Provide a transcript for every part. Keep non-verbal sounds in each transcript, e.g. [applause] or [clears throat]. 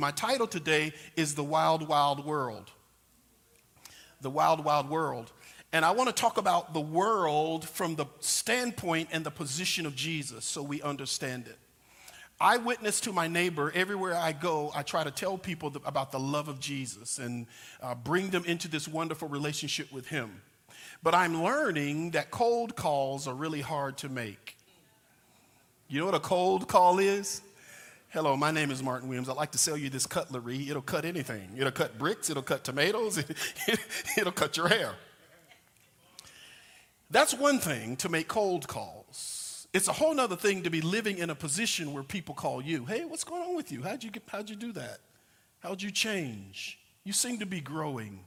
My title today is The Wild, Wild World. The Wild, Wild World. And I want to talk about the world from the standpoint and the position of Jesus so we understand it. I witness to my neighbor everywhere I go. I try to tell people about the love of Jesus and uh, bring them into this wonderful relationship with Him. But I'm learning that cold calls are really hard to make. You know what a cold call is? Hello, my name is Martin Williams. I'd like to sell you this cutlery. It'll cut anything. It'll cut bricks, it'll cut tomatoes, [laughs] it'll cut your hair. That's one thing to make cold calls. It's a whole other thing to be living in a position where people call you. Hey, what's going on with you? How'd you, get, how'd you do that? How'd you change? You seem to be growing.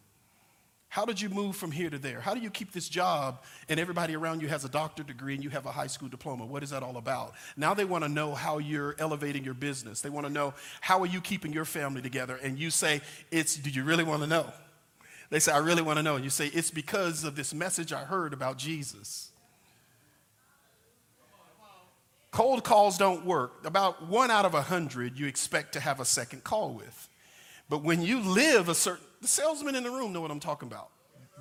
How did you move from here to there? How do you keep this job and everybody around you has a doctor degree and you have a high school diploma? What is that all about? Now they want to know how you're elevating your business. They want to know how are you keeping your family together? And you say, "It's do you really want to know?" They say, "I really want to know." And you say, "It's because of this message I heard about Jesus." Cold calls don't work. About one out of a hundred you expect to have a second call with. But when you live a certain the salesmen in the room know what I'm talking about.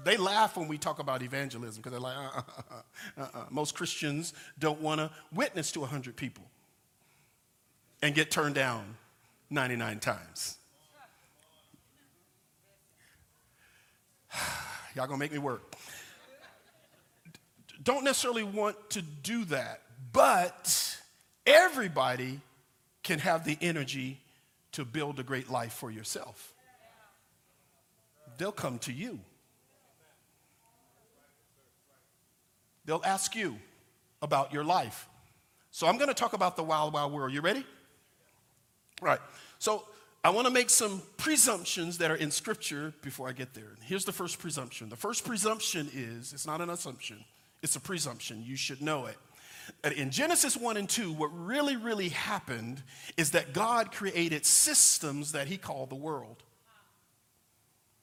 They laugh when we talk about evangelism because they're like, uh, uh, uh, uh, most Christians don't want to witness to 100 people and get turned down 99 times. [sighs] Y'all gonna make me work. Don't necessarily want to do that, but everybody can have the energy to build a great life for yourself they'll come to you. They'll ask you about your life. So I'm going to talk about the wild, wild world. You ready? Right. So I want to make some presumptions that are in Scripture before I get there. Here's the first presumption. The first presumption is it's not an assumption, it's a presumption. You should know it. In Genesis 1 and 2, what really, really happened is that God created systems that He called the world.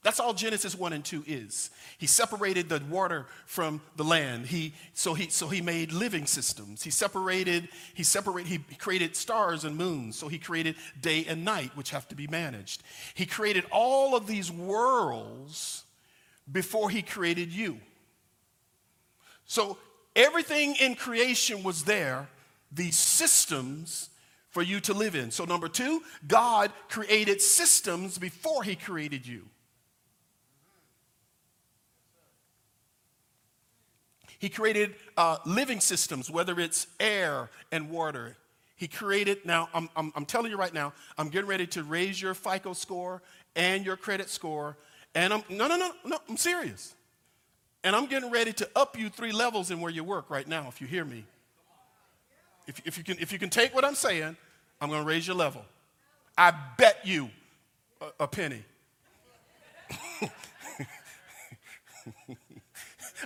That's all Genesis 1 and 2 is. He separated the water from the land. He, so, he, so he made living systems. He separated, he separated, he created stars and moons. So he created day and night, which have to be managed. He created all of these worlds before he created you. So everything in creation was there, these systems for you to live in. So, number two, God created systems before he created you. He created uh, living systems, whether it's air and water. He created, now, I'm, I'm, I'm telling you right now, I'm getting ready to raise your FICO score and your credit score. And I'm, no, no, no, no, I'm serious. And I'm getting ready to up you three levels in where you work right now, if you hear me. If, if, you, can, if you can take what I'm saying, I'm going to raise your level. I bet you a, a penny. [laughs]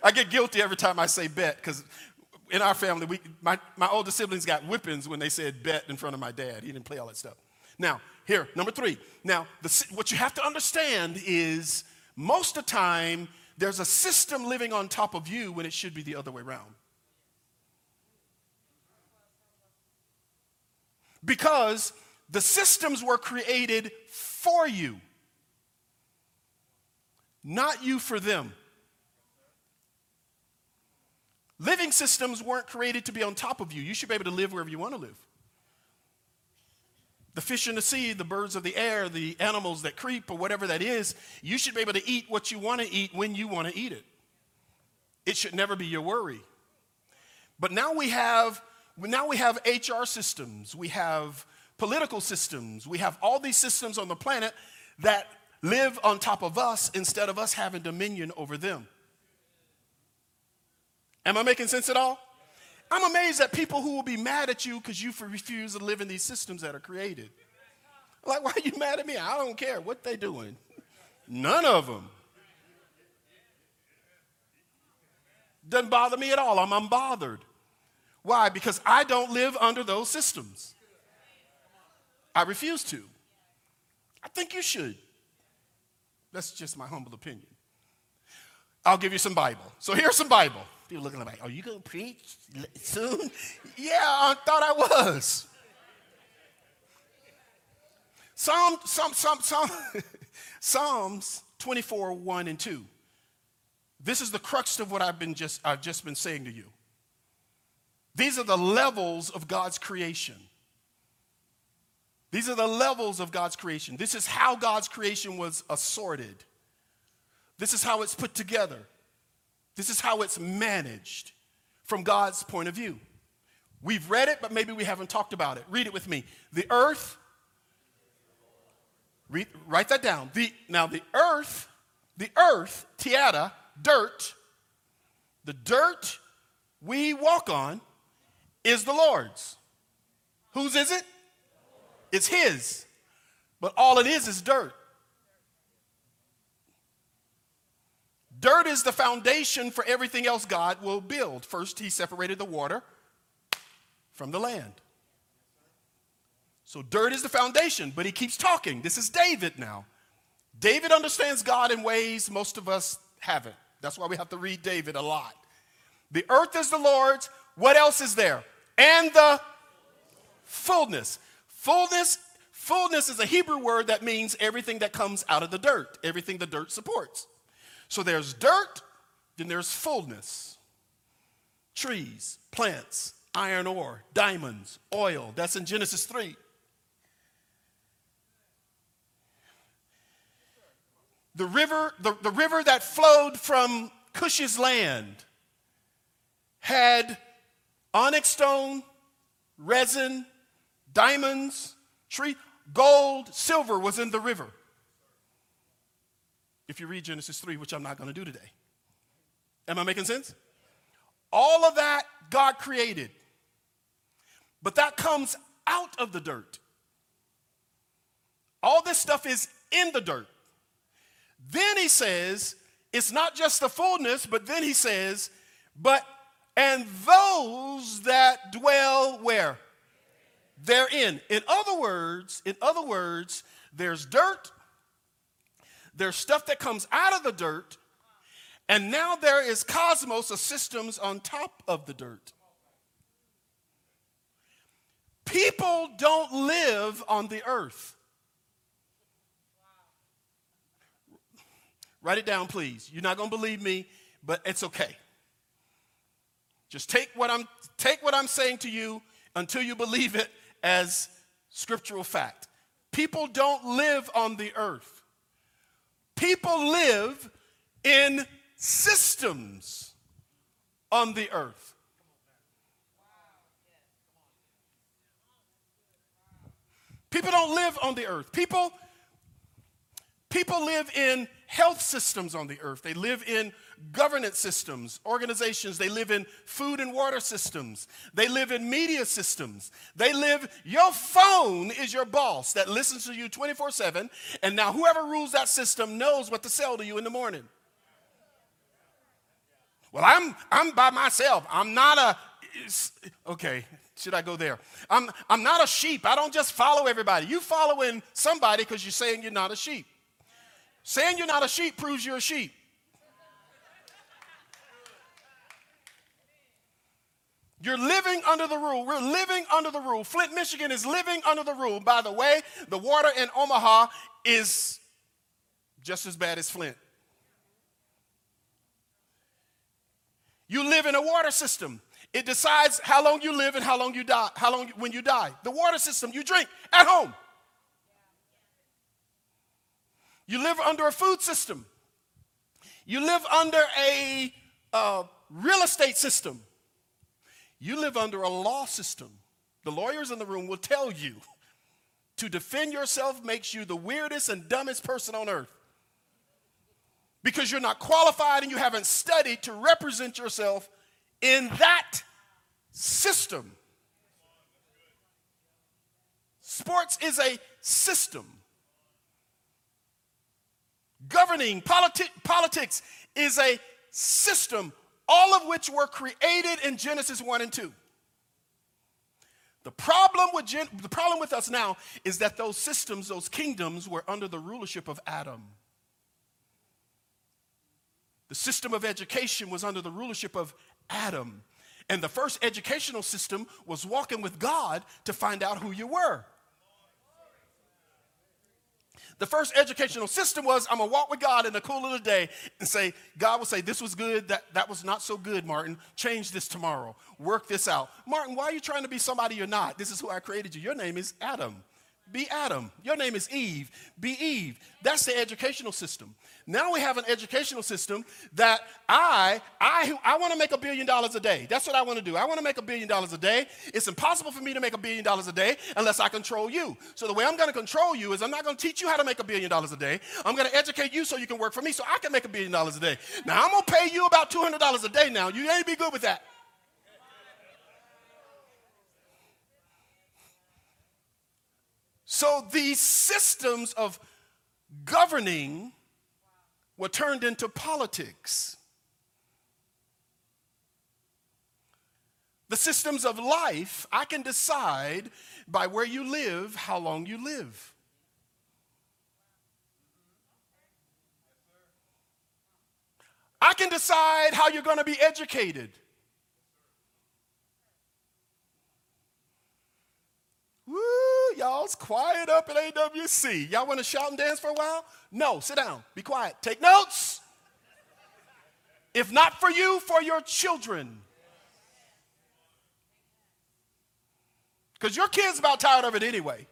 I get guilty every time I say bet because in our family, we, my, my older siblings got whippings when they said bet in front of my dad. He didn't play all that stuff. Now, here, number three. Now, the, what you have to understand is most of the time, there's a system living on top of you when it should be the other way around. Because the systems were created for you, not you for them. Living systems weren't created to be on top of you. You should be able to live wherever you want to live. The fish in the sea, the birds of the air, the animals that creep, or whatever that is, you should be able to eat what you want to eat when you want to eat it. It should never be your worry. But now we have now we have HR systems, we have political systems, we have all these systems on the planet that live on top of us instead of us having dominion over them. Am I making sense at all? I'm amazed at people who will be mad at you because you refuse to live in these systems that are created. Like, why are you mad at me? I don't care what they doing. None of them. Doesn't bother me at all. I'm unbothered. Why? Because I don't live under those systems. I refuse to. I think you should. That's just my humble opinion. I'll give you some Bible. So here's some Bible. People looking like, are you going to preach soon? yeah, I thought I was. Psalm, Psalm, Psalm, Psalm, [laughs] Psalms 24, 1 and 2. This is the crux of what I've, been just, I've just been saying to you. These are the levels of God's creation. These are the levels of God's creation. This is how God's creation was assorted. This is how it's put together. This is how it's managed from God's point of view. We've read it, but maybe we haven't talked about it. Read it with me. The earth, read, write that down. The, now, the earth, the earth, terra, dirt, the dirt we walk on is the Lord's. Whose is it? It's His. But all it is is dirt. Dirt is the foundation for everything else God will build. First, He separated the water from the land. So, dirt is the foundation, but He keeps talking. This is David now. David understands God in ways most of us haven't. That's why we have to read David a lot. The earth is the Lord's. What else is there? And the fullness. Fullness fullness is a Hebrew word that means everything that comes out of the dirt, everything the dirt supports. So there's dirt, then there's fullness. Trees, plants, iron ore, diamonds, oil. That's in Genesis 3. The river, the, the river that flowed from Cush's land had onyx stone, resin, diamonds, tree, gold, silver was in the river. If you read Genesis 3, which I'm not going to do today. Am I making sense? All of that God created. But that comes out of the dirt. All this stuff is in the dirt. Then he says, it's not just the fullness, but then he says, but and those that dwell where? Therein. In other words, in other words, there's dirt, there's stuff that comes out of the dirt, and now there is cosmos of systems on top of the dirt. People don't live on the earth. Write it down, please. You're not going to believe me, but it's okay. Just take what I'm take what I'm saying to you until you believe it as scriptural fact. People don't live on the earth. People live in systems on the earth. People don't live on the earth. People people live in health systems on the earth. They live in governance systems, organizations. They live in food and water systems. They live in media systems. They live, your phone is your boss that listens to you 24 7. And now whoever rules that system knows what to sell to you in the morning. Well, I'm, I'm by myself. I'm not a, okay, should I go there? I'm, I'm not a sheep. I don't just follow everybody. You following somebody because you're saying you're not a sheep. Saying you're not a sheep proves you're a sheep. You're living under the rule. We're living under the rule. Flint, Michigan is living under the rule. By the way, the water in Omaha is just as bad as Flint. You live in a water system. It decides how long you live and how long you die, how long when you die. The water system you drink at home. You live under a food system. You live under a uh, real estate system. You live under a law system. The lawyers in the room will tell you to defend yourself makes you the weirdest and dumbest person on earth. Because you're not qualified and you haven't studied to represent yourself in that system. Sports is a system. Governing politi- politics is a system all of which were created in Genesis 1 and 2. The problem with Gen- the problem with us now is that those systems, those kingdoms were under the rulership of Adam. The system of education was under the rulership of Adam. And the first educational system was walking with God to find out who you were. The first educational system was I'm gonna walk with God in the cool of the day and say, God will say, This was good, that, that was not so good, Martin. Change this tomorrow. Work this out. Martin, why are you trying to be somebody you're not? This is who I created you. Your name is Adam. Be Adam. Your name is Eve. Be Eve. That's the educational system. Now we have an educational system that I, I, I want to make a billion dollars a day. That's what I want to do. I want to make a billion dollars a day. It's impossible for me to make a billion dollars a day unless I control you. So the way I'm going to control you is I'm not going to teach you how to make a billion dollars a day. I'm going to educate you so you can work for me so I can make a billion dollars a day. Now I'm going to pay you about $200 a day now. You ain't be good with that. So these systems of governing were turned into politics. The systems of life, I can decide by where you live how long you live. I can decide how you're going to be educated. Woo, y'all's quiet up at AWC. Y'all want to shout and dance for a while? No, sit down, be quiet, take notes. If not for you, for your children. Because your kid's about tired of it anyway.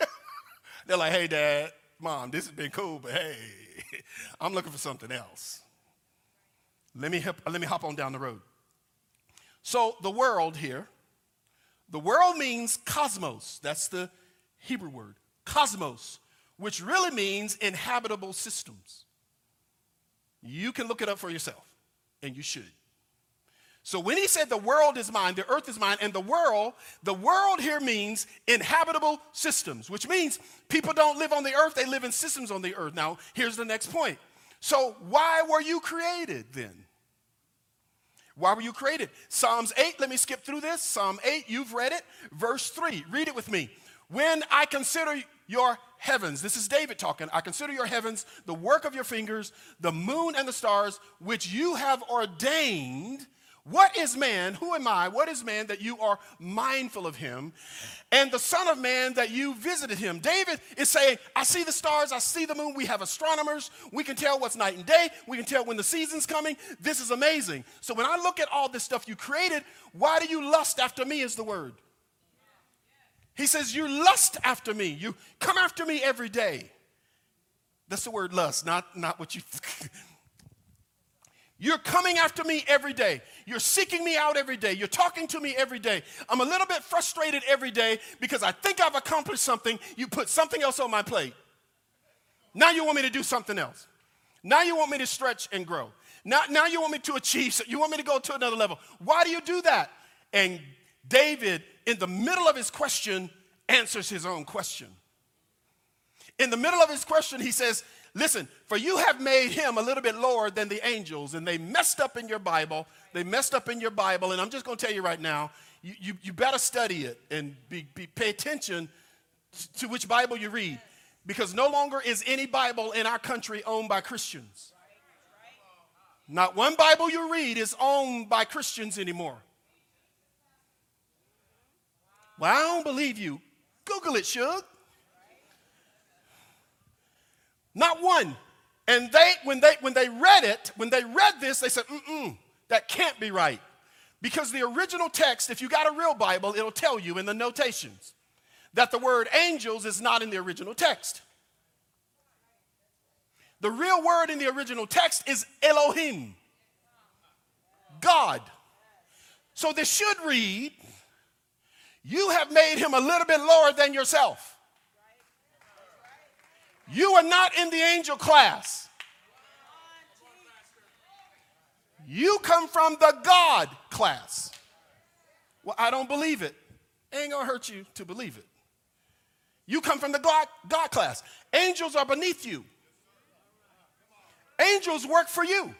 [laughs] They're like, hey, dad, mom, this has been cool, but hey, [laughs] I'm looking for something else. Let me, let me hop on down the road. So, the world here, the world means cosmos. That's the Hebrew word, cosmos, which really means inhabitable systems. You can look it up for yourself, and you should. So when he said the world is mine, the earth is mine, and the world, the world here means inhabitable systems, which means people don't live on the earth, they live in systems on the earth. Now, here's the next point. So, why were you created then? Why were you created? Psalms 8, let me skip through this. Psalm 8, you've read it. Verse 3, read it with me. When I consider your heavens, this is David talking. I consider your heavens, the work of your fingers, the moon and the stars, which you have ordained what is man? Who am I? What is man that you are mindful of him? And the Son of Man that you visited him. David is saying, I see the stars, I see the moon. We have astronomers. We can tell what's night and day. We can tell when the season's coming. This is amazing. So when I look at all this stuff you created, why do you lust after me? Is the word. He says, You lust after me. You come after me every day. That's the word lust, not, not what you. [laughs] You're coming after me every day. You're seeking me out every day. You're talking to me every day. I'm a little bit frustrated every day because I think I've accomplished something. You put something else on my plate. Now you want me to do something else. Now you want me to stretch and grow. Now, now you want me to achieve, So you want me to go to another level. Why do you do that? And David, in the middle of his question, answers his own question. In the middle of his question, he says, Listen, for you have made him a little bit lower than the angels, and they messed up in your Bible. They messed up in your Bible, and I'm just going to tell you right now, you, you, you better study it and be, be, pay attention to which Bible you read, because no longer is any Bible in our country owned by Christians. Not one Bible you read is owned by Christians anymore. Well, I don't believe you. Google it, Shug. Not one. And they, when they, when they read it, when they read this, they said, mm-mm, that can't be right. Because the original text, if you got a real Bible, it'll tell you in the notations that the word angels is not in the original text. The real word in the original text is Elohim, God. So this should read, You have made him a little bit lower than yourself. You are not in the angel class. You come from the God class. Well, I don't believe it. Ain't gonna hurt you to believe it. You come from the God, God class. Angels are beneath you. Angels work for you.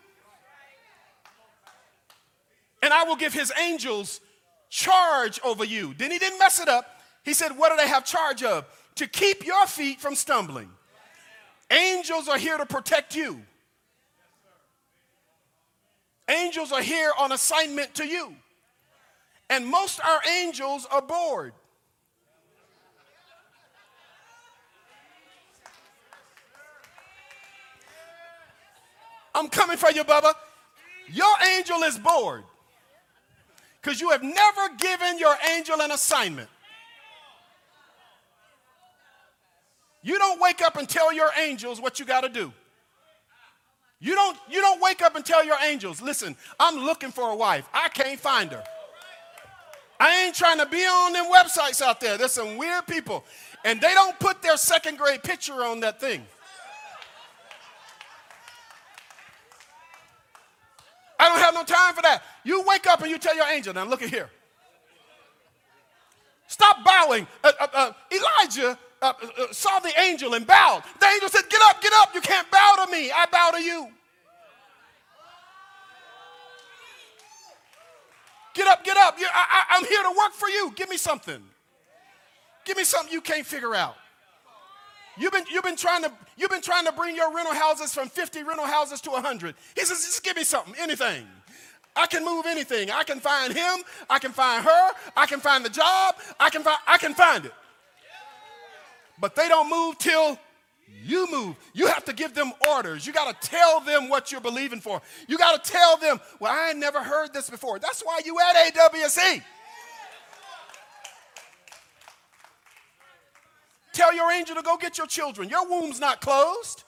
And I will give his angels charge over you. Then he didn't mess it up. He said, What do they have charge of? To keep your feet from stumbling. Angels are here to protect you. Angels are here on assignment to you. And most our angels are bored. I'm coming for you, Bubba. Your angel is bored because you have never given your angel an assignment. You don't wake up and tell your angels what you got to do. You don't, you don't wake up and tell your angels, listen, I'm looking for a wife. I can't find her. I ain't trying to be on them websites out there. There's some weird people, and they don't put their second grade picture on that thing. I don't have no time for that. You wake up and you tell your angel, now look at here. Stop bowing. Uh, uh, uh, Elijah uh, uh, saw the angel and bowed. The angel said, Get up, get up. You can't bow to me. I bow to you. Get up, get up. I, I, I'm here to work for you. Give me something. Give me something you can't figure out. You've been, you've, been trying to, you've been trying to bring your rental houses from 50 rental houses to 100. He says, just give me something, anything. I can move anything. I can find him. I can find her. I can find the job. I can find, I can find it but they don't move till you move. You have to give them orders. You got to tell them what you're believing for. You got to tell them, well, I ain't never heard this before. That's why you at AWC. Tell your angel to go get your children. Your womb's not closed.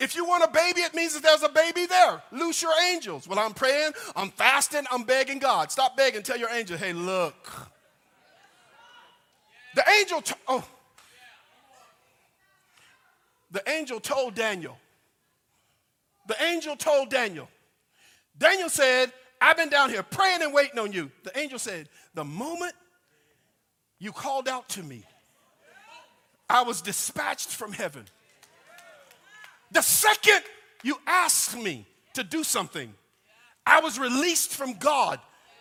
If you want a baby, it means that there's a baby there. Loose your angels. Well, I'm praying, I'm fasting, I'm begging God. Stop begging. Tell your angel, hey, look. The angel, t- oh, the angel told Daniel. The angel told Daniel. Daniel said, I've been down here praying and waiting on you. The angel said, The moment you called out to me, I was dispatched from heaven. The second you asked me to do something, I was released from God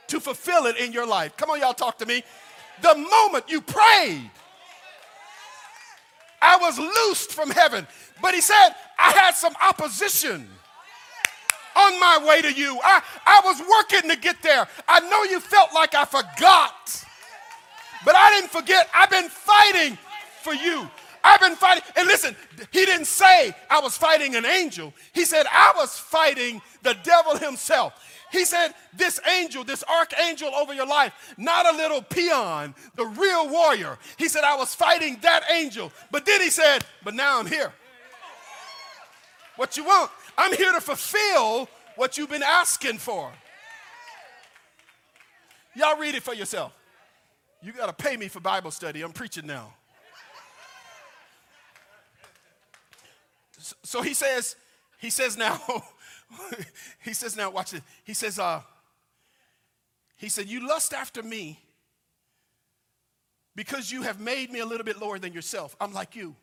to fulfill it in your life. Come on, y'all, talk to me the moment you prayed, I was loosed from heaven. But he said, I had some opposition on my way to you. I, I was working to get there. I know you felt like I forgot, but I didn't forget. I've been fighting for you. I've been fighting. And listen, he didn't say I was fighting an angel, he said I was fighting the devil himself. He said, This angel, this archangel over your life, not a little peon, the real warrior. He said, I was fighting that angel. But then he said, But now I'm here. What you want? I'm here to fulfill what you've been asking for. Y'all read it for yourself. You got to pay me for Bible study. I'm preaching now. So he says, he says now, [laughs] [laughs] he says, now watch it. He says, uh, he said, You lust after me because you have made me a little bit lower than yourself. I'm like you.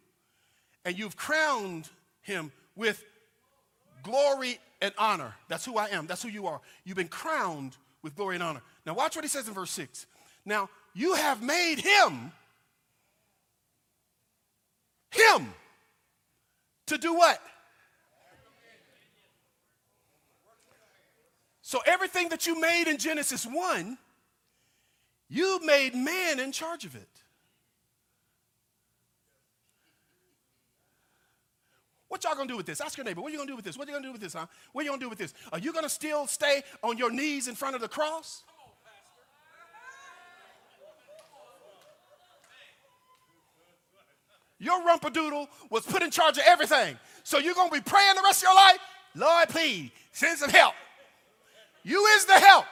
And you've crowned him with glory and honor. That's who I am. That's who you are. You've been crowned with glory and honor. Now, watch what he says in verse 6. Now, you have made him, him, to do what? So everything that you made in Genesis 1, you made man in charge of it. What y'all gonna do with this? Ask your neighbor, what are you gonna do with this? What are you gonna do with this, huh? What are you gonna do with this? Are you gonna still stay on your knees in front of the cross? Your rumpadoodle was put in charge of everything. So you're gonna be praying the rest of your life, Lord, please, send some help. You is the help.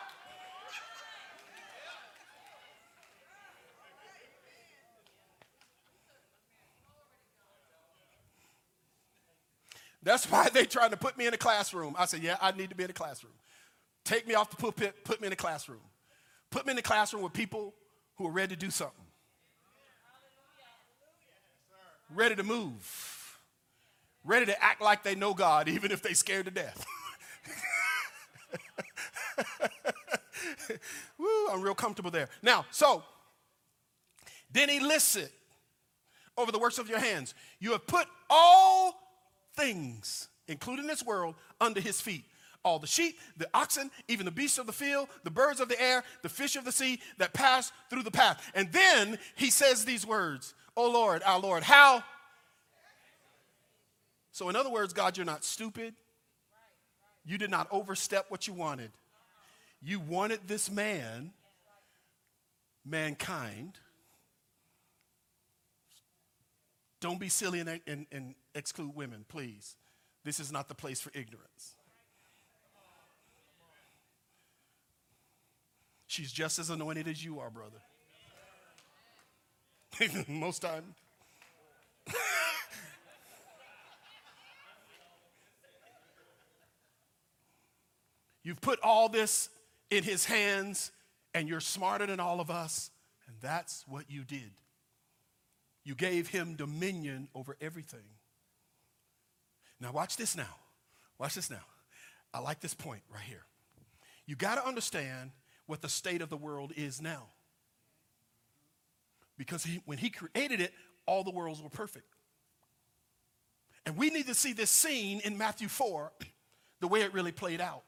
That's why they trying to put me in a classroom. I said, yeah, I need to be in a classroom. Take me off the pulpit, put me in a classroom. Put me in a classroom with people who are ready to do something. Ready to move. Ready to act like they know God, even if they scared to death. [laughs] [laughs] Woo, I'm real comfortable there. Now, so then he lists it over the works of your hands. You have put all things, including this world, under his feet. All the sheep, the oxen, even the beasts of the field, the birds of the air, the fish of the sea that pass through the path. And then he says these words, Oh Lord, our Lord, how? So, in other words, God, you're not stupid, You did not overstep what you wanted. You wanted this man, mankind. Don't be silly and, and, and exclude women, please. This is not the place for ignorance. She's just as anointed as you are, brother. [laughs] Most time. [laughs] You've put all this in his hands, and you're smarter than all of us, and that's what you did. You gave him dominion over everything. Now, watch this now. Watch this now. I like this point right here. You got to understand what the state of the world is now. Because he, when he created it, all the worlds were perfect. And we need to see this scene in Matthew 4 [clears throat] the way it really played out.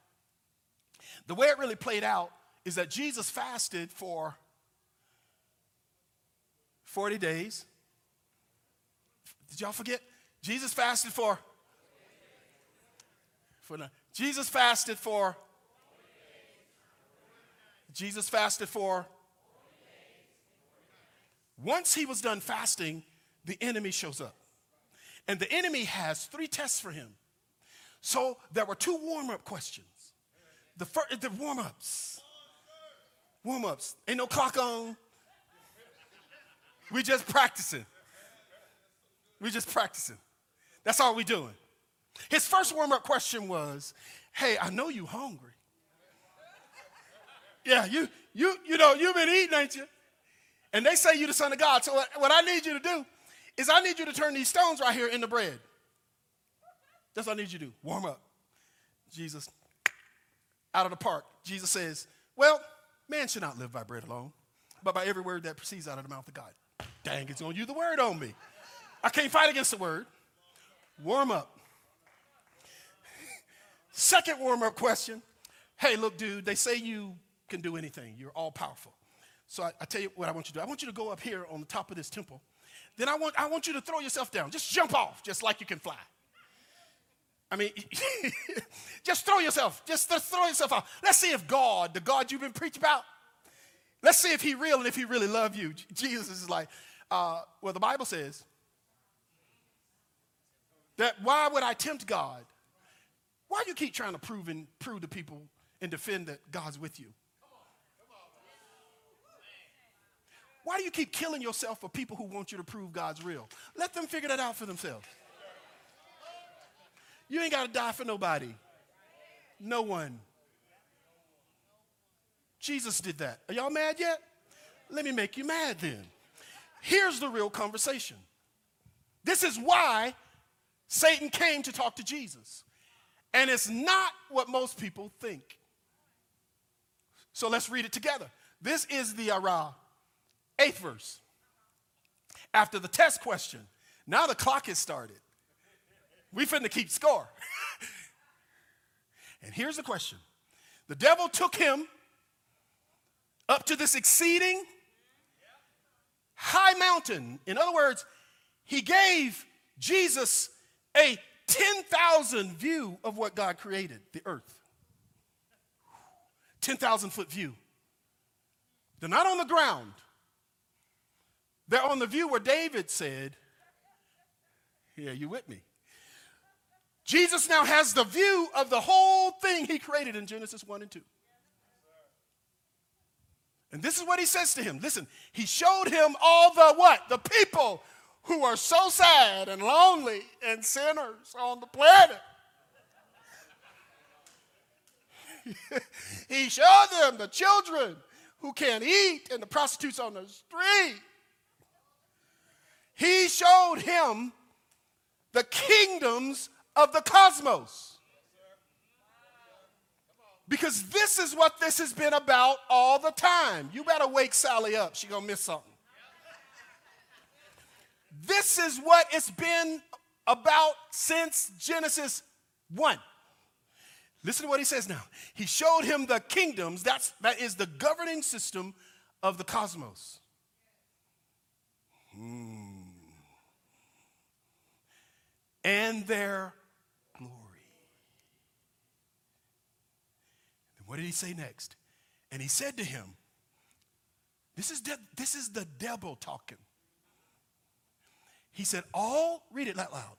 The way it really played out is that Jesus fasted for 40 days. Did y'all forget? Jesus fasted for for Jesus fasted for Jesus fasted for once he was done fasting, the enemy shows up. And the enemy has three tests for him. So there were two warm up questions. The, first, the warm ups. Warm ups. Ain't no clock on. We just practicing. We just practicing. That's all we doing. His first warm up question was, Hey, I know you hungry. Yeah, you, you, you know, you've been eating, ain't you? And they say you the son of God. So what, what I need you to do is I need you to turn these stones right here into bread. That's what I need you to do. Warm up. Jesus, out of the park. Jesus says, Well, man should not live by bread alone, but by every word that proceeds out of the mouth of God. Dang, it's gonna use the word on me. I can't fight against the word. Warm up. Second warm up question. Hey, look, dude, they say you can do anything. You're all powerful. So I, I, tell you what I want you to do. I want you to go up here on the top of this temple. Then I want, I want you to throw yourself down. Just jump off, just like you can fly. I mean, [laughs] just throw yourself, just throw yourself out. Let's see if God, the God you've been preaching about, let's see if he real and if he really love you. Jesus is like, uh, well, the Bible says that why would I tempt God? Why do you keep trying to prove and prove to people and defend that God's with you? Why do you keep killing yourself for people who want you to prove God's real? Let them figure that out for themselves. You ain't got to die for nobody. No one. Jesus did that. Are y'all mad yet? Let me make you mad then. Here's the real conversation. This is why Satan came to talk to Jesus. And it's not what most people think. So let's read it together. This is the Ara, eighth verse. After the test question, now the clock has started. We finna keep score. [laughs] and here's the question The devil took him up to this exceeding high mountain. In other words, he gave Jesus a 10,000 view of what God created, the earth. 10,000 foot view. They're not on the ground. They're on the view where David said, Here, you with me? Jesus now has the view of the whole thing he created in Genesis 1 and 2. And this is what he says to him. Listen, he showed him all the what? The people who are so sad and lonely and sinners on the planet. [laughs] he showed them the children who can't eat and the prostitutes on the street. He showed him the kingdoms of the cosmos. Because this is what this has been about all the time. You better wake Sally up. She gonna miss something. This is what it's been about since Genesis 1. Listen to what he says now. He showed him the kingdoms, that's, that is the governing system of the cosmos. Hmm. And their glory. What did he say next? And he said to him, This is, de- this is the devil talking. He said, All, read it that loud.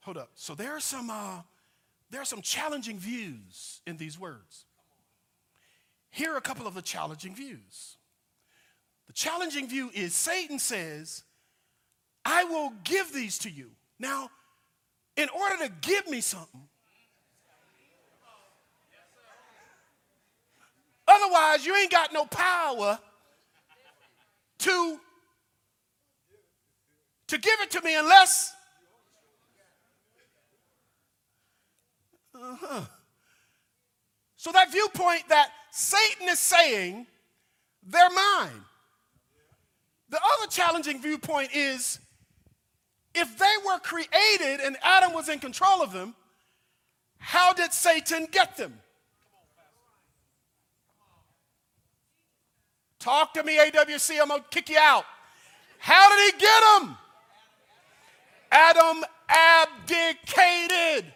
Hold up. So there are some uh, there are some challenging views in these words. Here are a couple of the challenging views. The challenging view is Satan says, I will give these to you. Now, in order to give me something, otherwise, you ain't got no power to, to give it to me unless. Uh-huh. So, that viewpoint that Satan is saying, they're mine. The other challenging viewpoint is if they were created and Adam was in control of them, how did Satan get them? Talk to me, AWC, I'm gonna kick you out. How did he get them? Adam abdicated.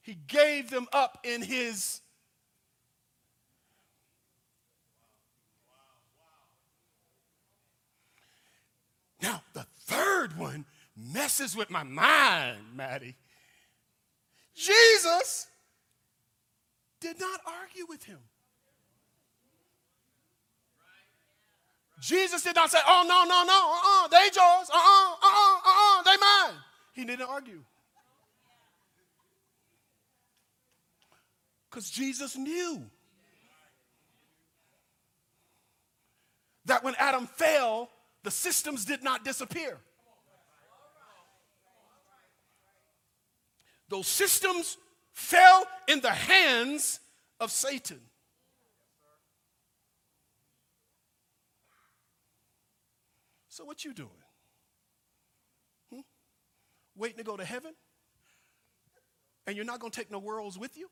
He gave them up in his Now, the third one messes with my mind, Maddie. Jesus did not argue with him. Jesus did not say, oh, no, no, no, uh-uh, they yours, uh-uh, uh-uh, uh-uh, they mine. He didn't argue. Because Jesus knew that when Adam fell, the systems did not disappear. Those systems fell in the hands of Satan. So what you doing? Hmm? Waiting to go to heaven? And you're not going to take no worlds with you?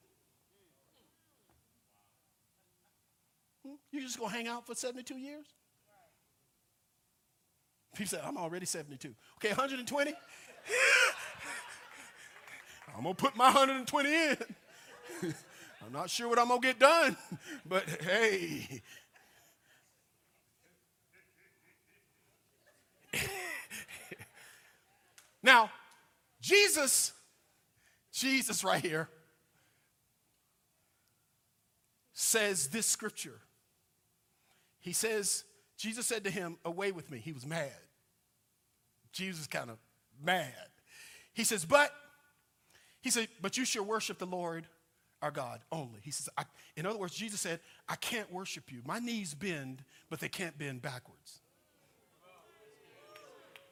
Hmm? You're just going to hang out for 72 years? People say, I'm already 72. Okay, 120? I'm going to put my 120 in. [laughs] I'm not sure what I'm going to get done, [laughs] but hey. [laughs] now, Jesus, Jesus right here, says this scripture. He says, Jesus said to him, Away with me. He was mad. Jesus kind of mad. He says, But, he said, But you shall worship the Lord our God only. He says, In other words, Jesus said, I can't worship you. My knees bend, but they can't bend backwards.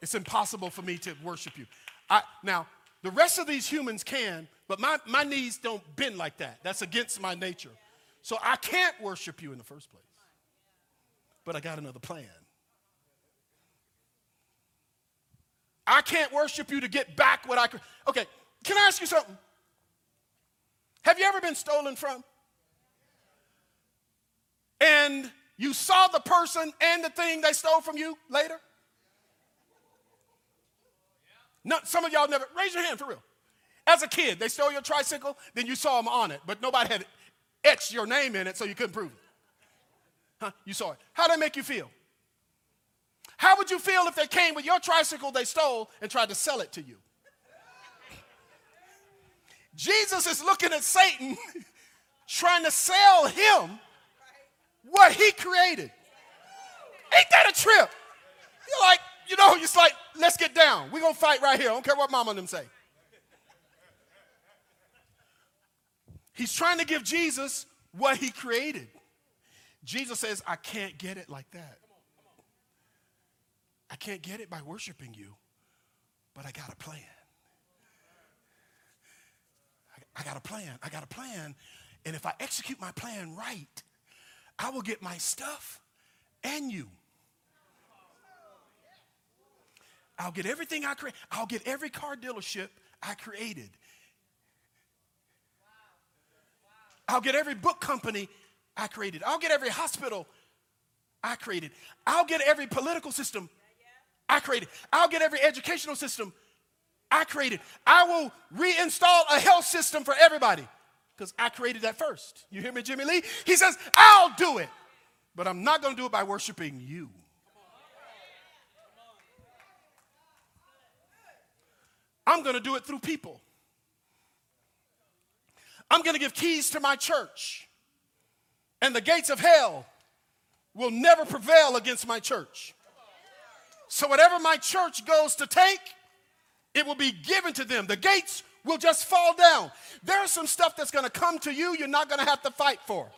It's impossible for me to worship you. I, now, the rest of these humans can, but my, my knees don't bend like that. That's against my nature. So I can't worship you in the first place but I got another plan. I can't worship you to get back what I could. Okay, can I ask you something? Have you ever been stolen from? And you saw the person and the thing they stole from you later? No, some of y'all never, raise your hand for real. As a kid, they stole your tricycle, then you saw them on it, but nobody had etched your name in it so you couldn't prove it. Huh? You saw it. How did that make you feel? How would you feel if they came with your tricycle they stole and tried to sell it to you? Jesus is looking at Satan [laughs] trying to sell him what he created. Ain't that a trip? You're like, you know, it's like, let's get down. We're going to fight right here. I don't care what mama and them say. He's trying to give Jesus what he created. Jesus says, I can't get it like that. I can't get it by worshiping you, but I got a plan. I, got a plan. I got a plan. And if I execute my plan right, I will get my stuff and you. I'll get everything I create. I'll get every car dealership I created. I'll get every book company I created. I'll get every hospital I created. I'll get every political system I created. I'll get every educational system I created. I will reinstall a health system for everybody because I created that first. You hear me, Jimmy Lee? He says, I'll do it, but I'm not going to do it by worshiping you. I'm going to do it through people. I'm going to give keys to my church, and the gates of hell will never prevail against my church. So, whatever my church goes to take, it will be given to them. The gates will just fall down. There's some stuff that's going to come to you you're not going to have to fight for.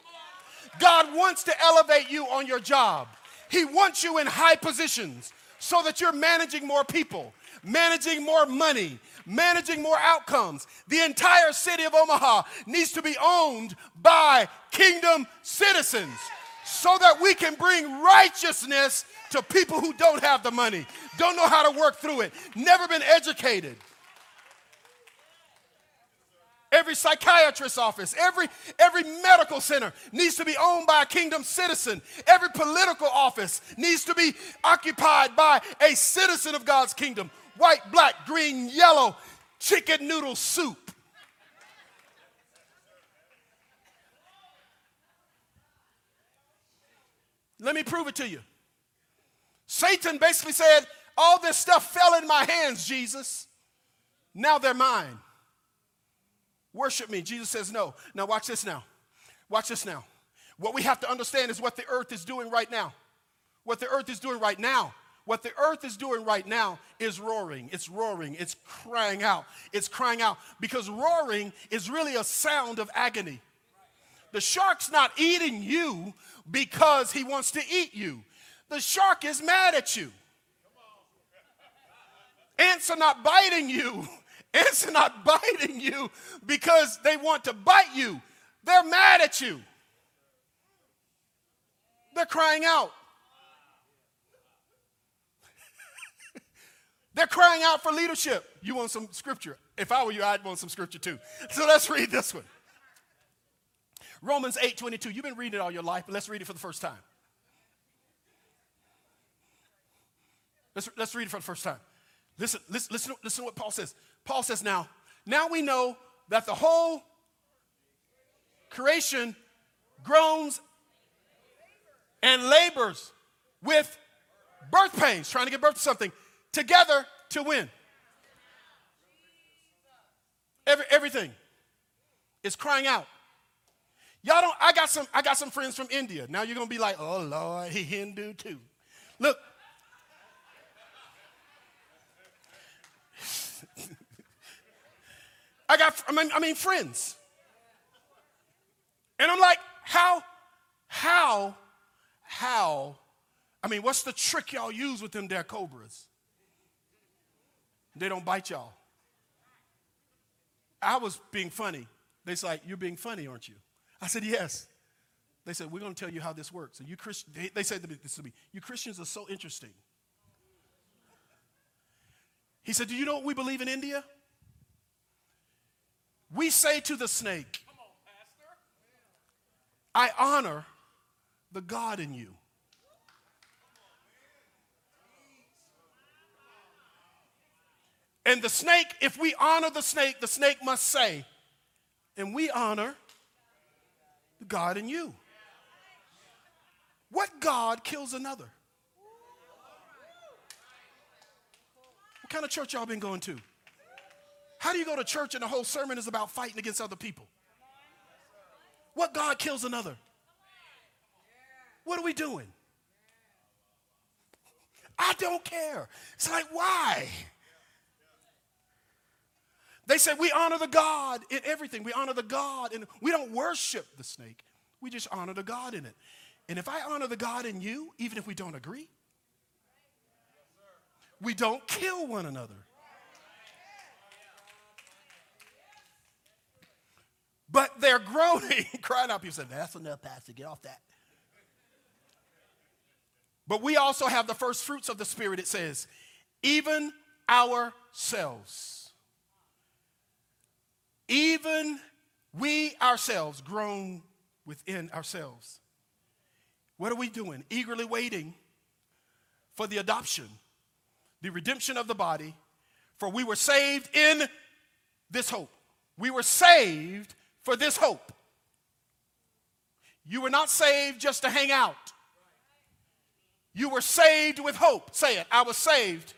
God wants to elevate you on your job. He wants you in high positions so that you're managing more people, managing more money, managing more outcomes. The entire city of Omaha needs to be owned by kingdom citizens so that we can bring righteousness to people who don't have the money, don't know how to work through it, never been educated. Every psychiatrist's office, every, every medical center needs to be owned by a kingdom citizen. Every political office needs to be occupied by a citizen of God's kingdom. White, black, green, yellow, chicken noodle soup. Let me prove it to you. Satan basically said, All this stuff fell in my hands, Jesus. Now they're mine. Worship me. Jesus says, No. Now, watch this now. Watch this now. What we have to understand is what the earth is doing right now. What the earth is doing right now. What the earth is doing right now is roaring. It's roaring. It's crying out. It's crying out because roaring is really a sound of agony. The shark's not eating you because he wants to eat you. The shark is mad at you. Ants are not biting you. [laughs] Ants are not biting you because they want to bite you. They're mad at you. They're crying out. [laughs] They're crying out for leadership. You want some scripture? If I were you, I'd want some scripture too. So let's read this one. Romans 8 22. You've been reading it all your life, but let's read it for the first time. Let's, let's read it for the first time. Listen, listen, listen, listen to what Paul says. Paul says, now, now we know that the whole creation groans and labors with birth pains, trying to give birth to something, together to win. Every, everything is crying out. Y'all don't, I got some, I got some friends from India. Now you're gonna be like, oh Lord, he Hindu too. Look, I got, I mean, I mean, friends. And I'm like, how, how, how, I mean, what's the trick y'all use with them there cobras? They don't bite y'all. I was being funny. They said, like, you're being funny, aren't you? I said, yes. They said, we're going to tell you how this works. And you Christ- they, they said this to me, you Christians are so interesting. He said, do you know what we believe in India? We say to the snake, I honor the God in you. And the snake, if we honor the snake, the snake must say, and we honor God in you. What God kills another? What kind of church y'all been going to? How do you go to church and the whole sermon is about fighting against other people? What God kills another? What are we doing? I don't care. It's like, why? They said we honor the God in everything. We honor the God, and we don't worship the snake. We just honor the God in it. And if I honor the God in you, even if we don't agree, we don't kill one another. But they're groaning, [laughs] crying out. People said, That's enough, Pastor. Get off that. But we also have the first fruits of the Spirit, it says, even ourselves. Even we ourselves, groan within ourselves. What are we doing? Eagerly waiting for the adoption, the redemption of the body, for we were saved in this hope. We were saved for this hope. You were not saved just to hang out. You were saved with hope. Say it. I was saved.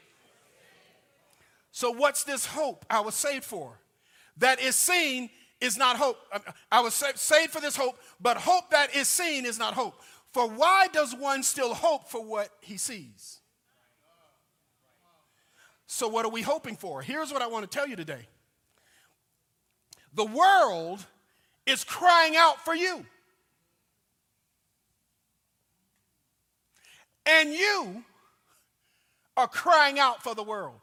So, what's this hope I was saved for? That is seen is not hope. I was saved for this hope, but hope that is seen is not hope. For why does one still hope for what he sees? So, what are we hoping for? Here's what I want to tell you today the world is crying out for you. And you are crying out for the world.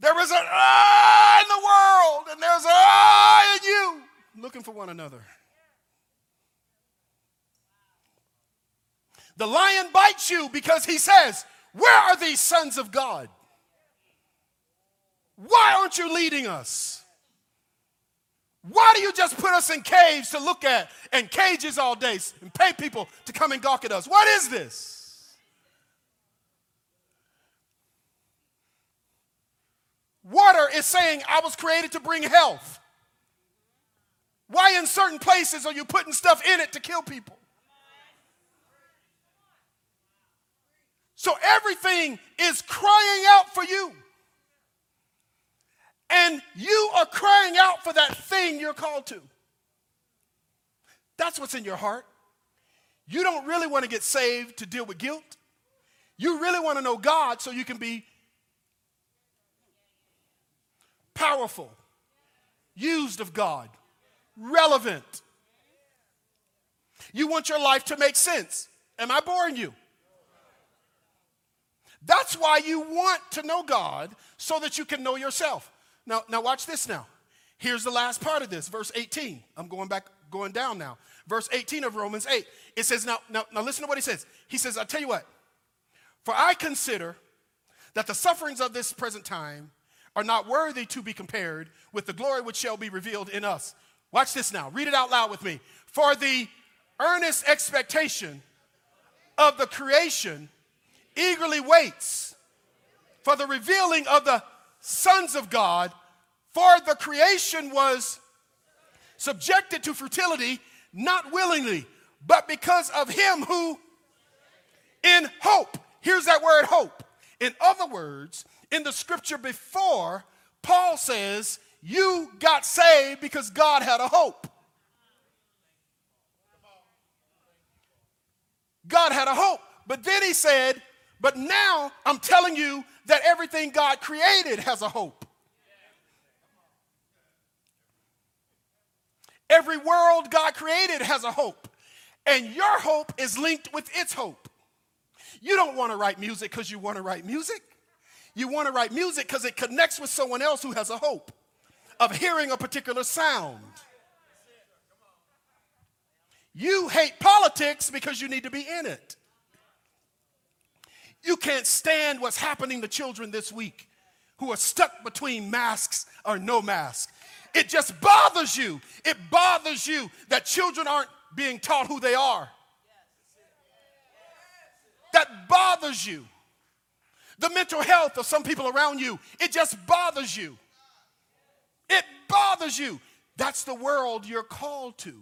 There is an I in the world, and there's an I in you, looking for one another. The lion bites you because he says, Where are these sons of God? Why aren't you leading us? Why do you just put us in caves to look at and cages all day and pay people to come and gawk at us? What is this? Water is saying, I was created to bring health. Why in certain places are you putting stuff in it to kill people? So everything is crying out for you. And you are crying out for that thing you're called to. That's what's in your heart. You don't really want to get saved to deal with guilt. You really want to know God so you can be powerful, used of God, relevant. You want your life to make sense. Am I boring you? That's why you want to know God so that you can know yourself. Now, now watch this now. Here's the last part of this, verse 18. I'm going back, going down now. Verse 18 of Romans 8. It says, now, now, now listen to what he says. He says, I tell you what, for I consider that the sufferings of this present time are not worthy to be compared with the glory which shall be revealed in us. Watch this now. Read it out loud with me. For the earnest expectation of the creation eagerly waits for the revealing of the sons of God, for the creation was subjected to fertility, not willingly, but because of him who, in hope, here's that word hope. In other words, in the scripture before, Paul says, You got saved because God had a hope. God had a hope. But then he said, But now I'm telling you that everything God created has a hope. Every world God created has a hope. And your hope is linked with its hope. You don't want to write music because you want to write music. You want to write music because it connects with someone else who has a hope of hearing a particular sound. You hate politics because you need to be in it. You can't stand what's happening to children this week who are stuck between masks or no mask. It just bothers you. It bothers you that children aren't being taught who they are. That bothers you the mental health of some people around you. It just bothers you. It bothers you. That's the world you're called to.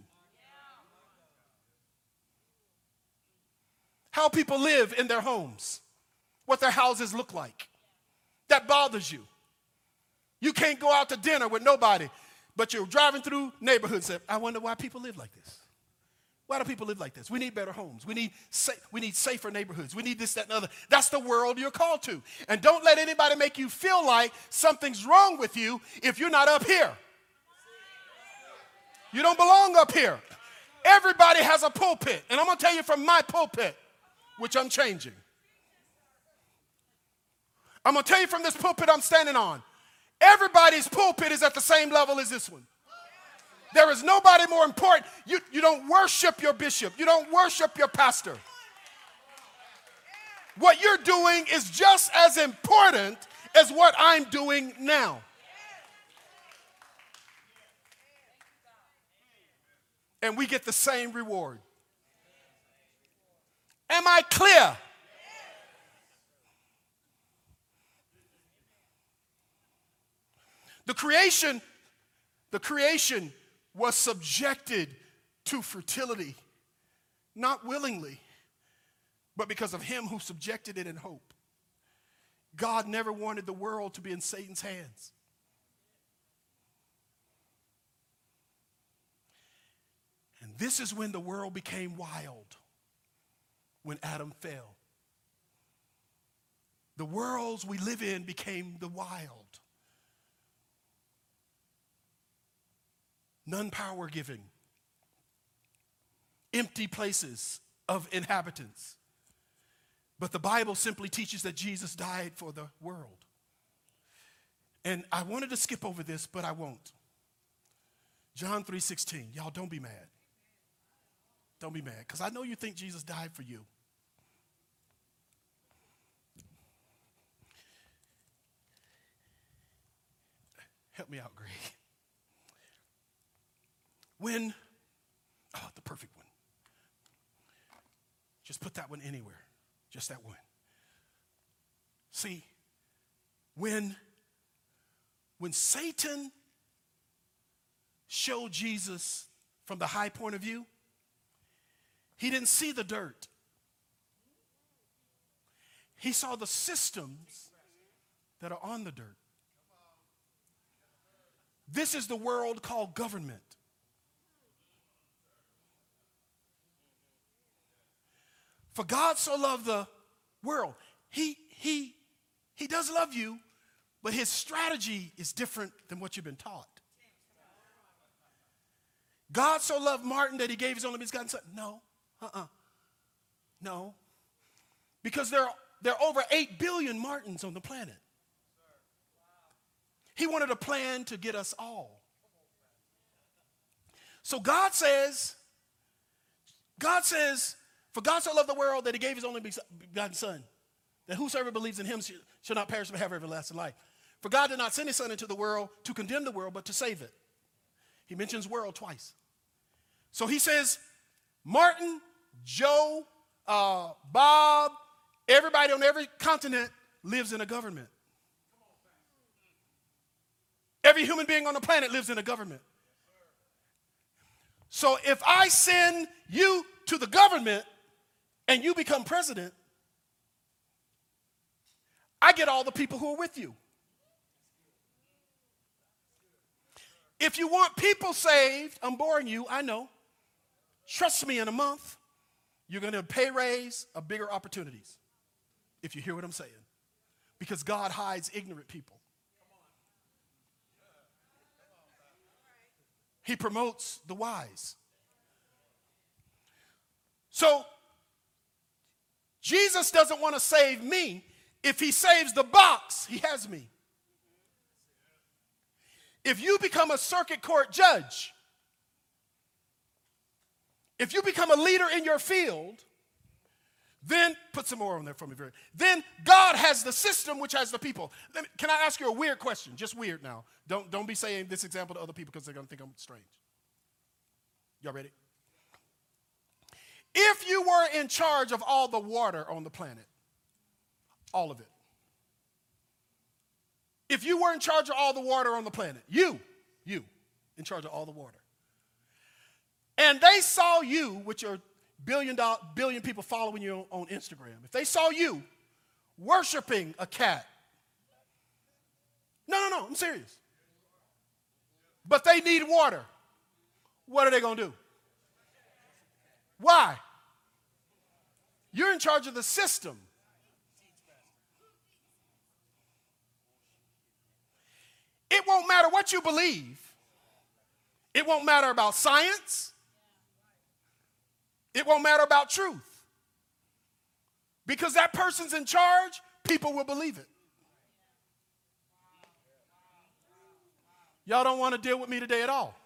How people live in their homes, what their houses look like. That bothers you. You can't go out to dinner with nobody, but you're driving through neighborhoods I wonder why people live like this. Why do people live like this? We need better homes. We need, sa- we need safer neighborhoods. We need this, that, and other. That's the world you're called to. And don't let anybody make you feel like something's wrong with you if you're not up here. You don't belong up here. Everybody has a pulpit. And I'm going to tell you from my pulpit, which I'm changing. I'm going to tell you from this pulpit I'm standing on. Everybody's pulpit is at the same level as this one. There is nobody more important. You, you don't worship your bishop, you don't worship your pastor. What you're doing is just as important as what I'm doing now. And we get the same reward. Am I clear? The creation, the creation was subjected to fertility, not willingly, but because of him who subjected it in hope. God never wanted the world to be in Satan's hands. And this is when the world became wild, when Adam fell. The worlds we live in became the wild. None power giving, empty places of inhabitants. But the Bible simply teaches that Jesus died for the world. And I wanted to skip over this, but I won't. John 3:16. Y'all don't be mad. Don't be mad cuz I know you think Jesus died for you. Help me out, Greg. [laughs] When oh, the perfect one. Just put that one anywhere. Just that one. See, when, when Satan showed Jesus from the high point of view, he didn't see the dirt. He saw the systems that are on the dirt. This is the world called government. For God so loved the world. He, he, he does love you, but his strategy is different than what you've been taught. God so loved Martin that he gave his only begotten son. No, uh-uh. No. Because there are, there are over 8 billion Martins on the planet. He wanted a plan to get us all. So God says, God says, for God so loved the world that he gave his only begotten Son, that whosoever believes in him shall not perish but have everlasting life. For God did not send his Son into the world to condemn the world, but to save it. He mentions world twice. So he says, Martin, Joe, uh, Bob, everybody on every continent lives in a government. Every human being on the planet lives in a government. So if I send you to the government, and you become president, I get all the people who are with you. If you want people saved, I'm boring you, I know. Trust me, in a month, you're going to pay raise of bigger opportunities. If you hear what I'm saying. Because God hides ignorant people. He promotes the wise. So Jesus doesn't want to save me. If he saves the box, he has me. If you become a circuit court judge, if you become a leader in your field, then put some more on there for me. Then God has the system which has the people. Can I ask you a weird question? Just weird now. Don't, don't be saying this example to other people because they're going to think I'm strange. Y'all ready? If you were in charge of all the water on the planet, all of it, if you were in charge of all the water on the planet, you, you, in charge of all the water, and they saw you with your billion, dollar, billion people following you on Instagram, if they saw you worshiping a cat, no, no, no, I'm serious. But they need water. What are they going to do? Why? You're in charge of the system. It won't matter what you believe. It won't matter about science. It won't matter about truth. Because that person's in charge, people will believe it. Y'all don't want to deal with me today at all.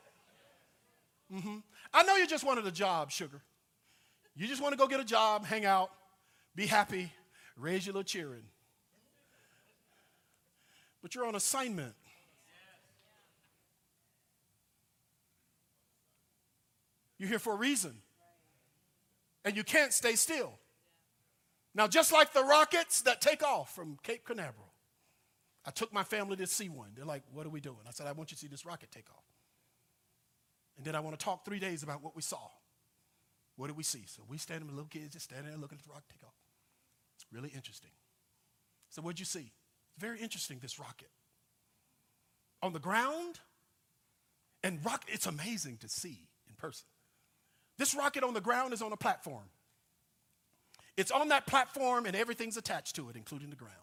Mm-hmm. I know you just wanted a job, sugar. You just want to go get a job, hang out, be happy, raise your little cheering. But you're on assignment. You're here for a reason. And you can't stay still. Now, just like the rockets that take off from Cape Canaveral, I took my family to see one. They're like, What are we doing? I said, I want you to see this rocket take off. And then I want to talk three days about what we saw. What did we see? So we standing with little kids just standing there looking at the rocket take off. It's really interesting. So what'd you see? It's very interesting, this rocket. On the ground, and rock, it's amazing to see in person. This rocket on the ground is on a platform. It's on that platform and everything's attached to it, including the ground.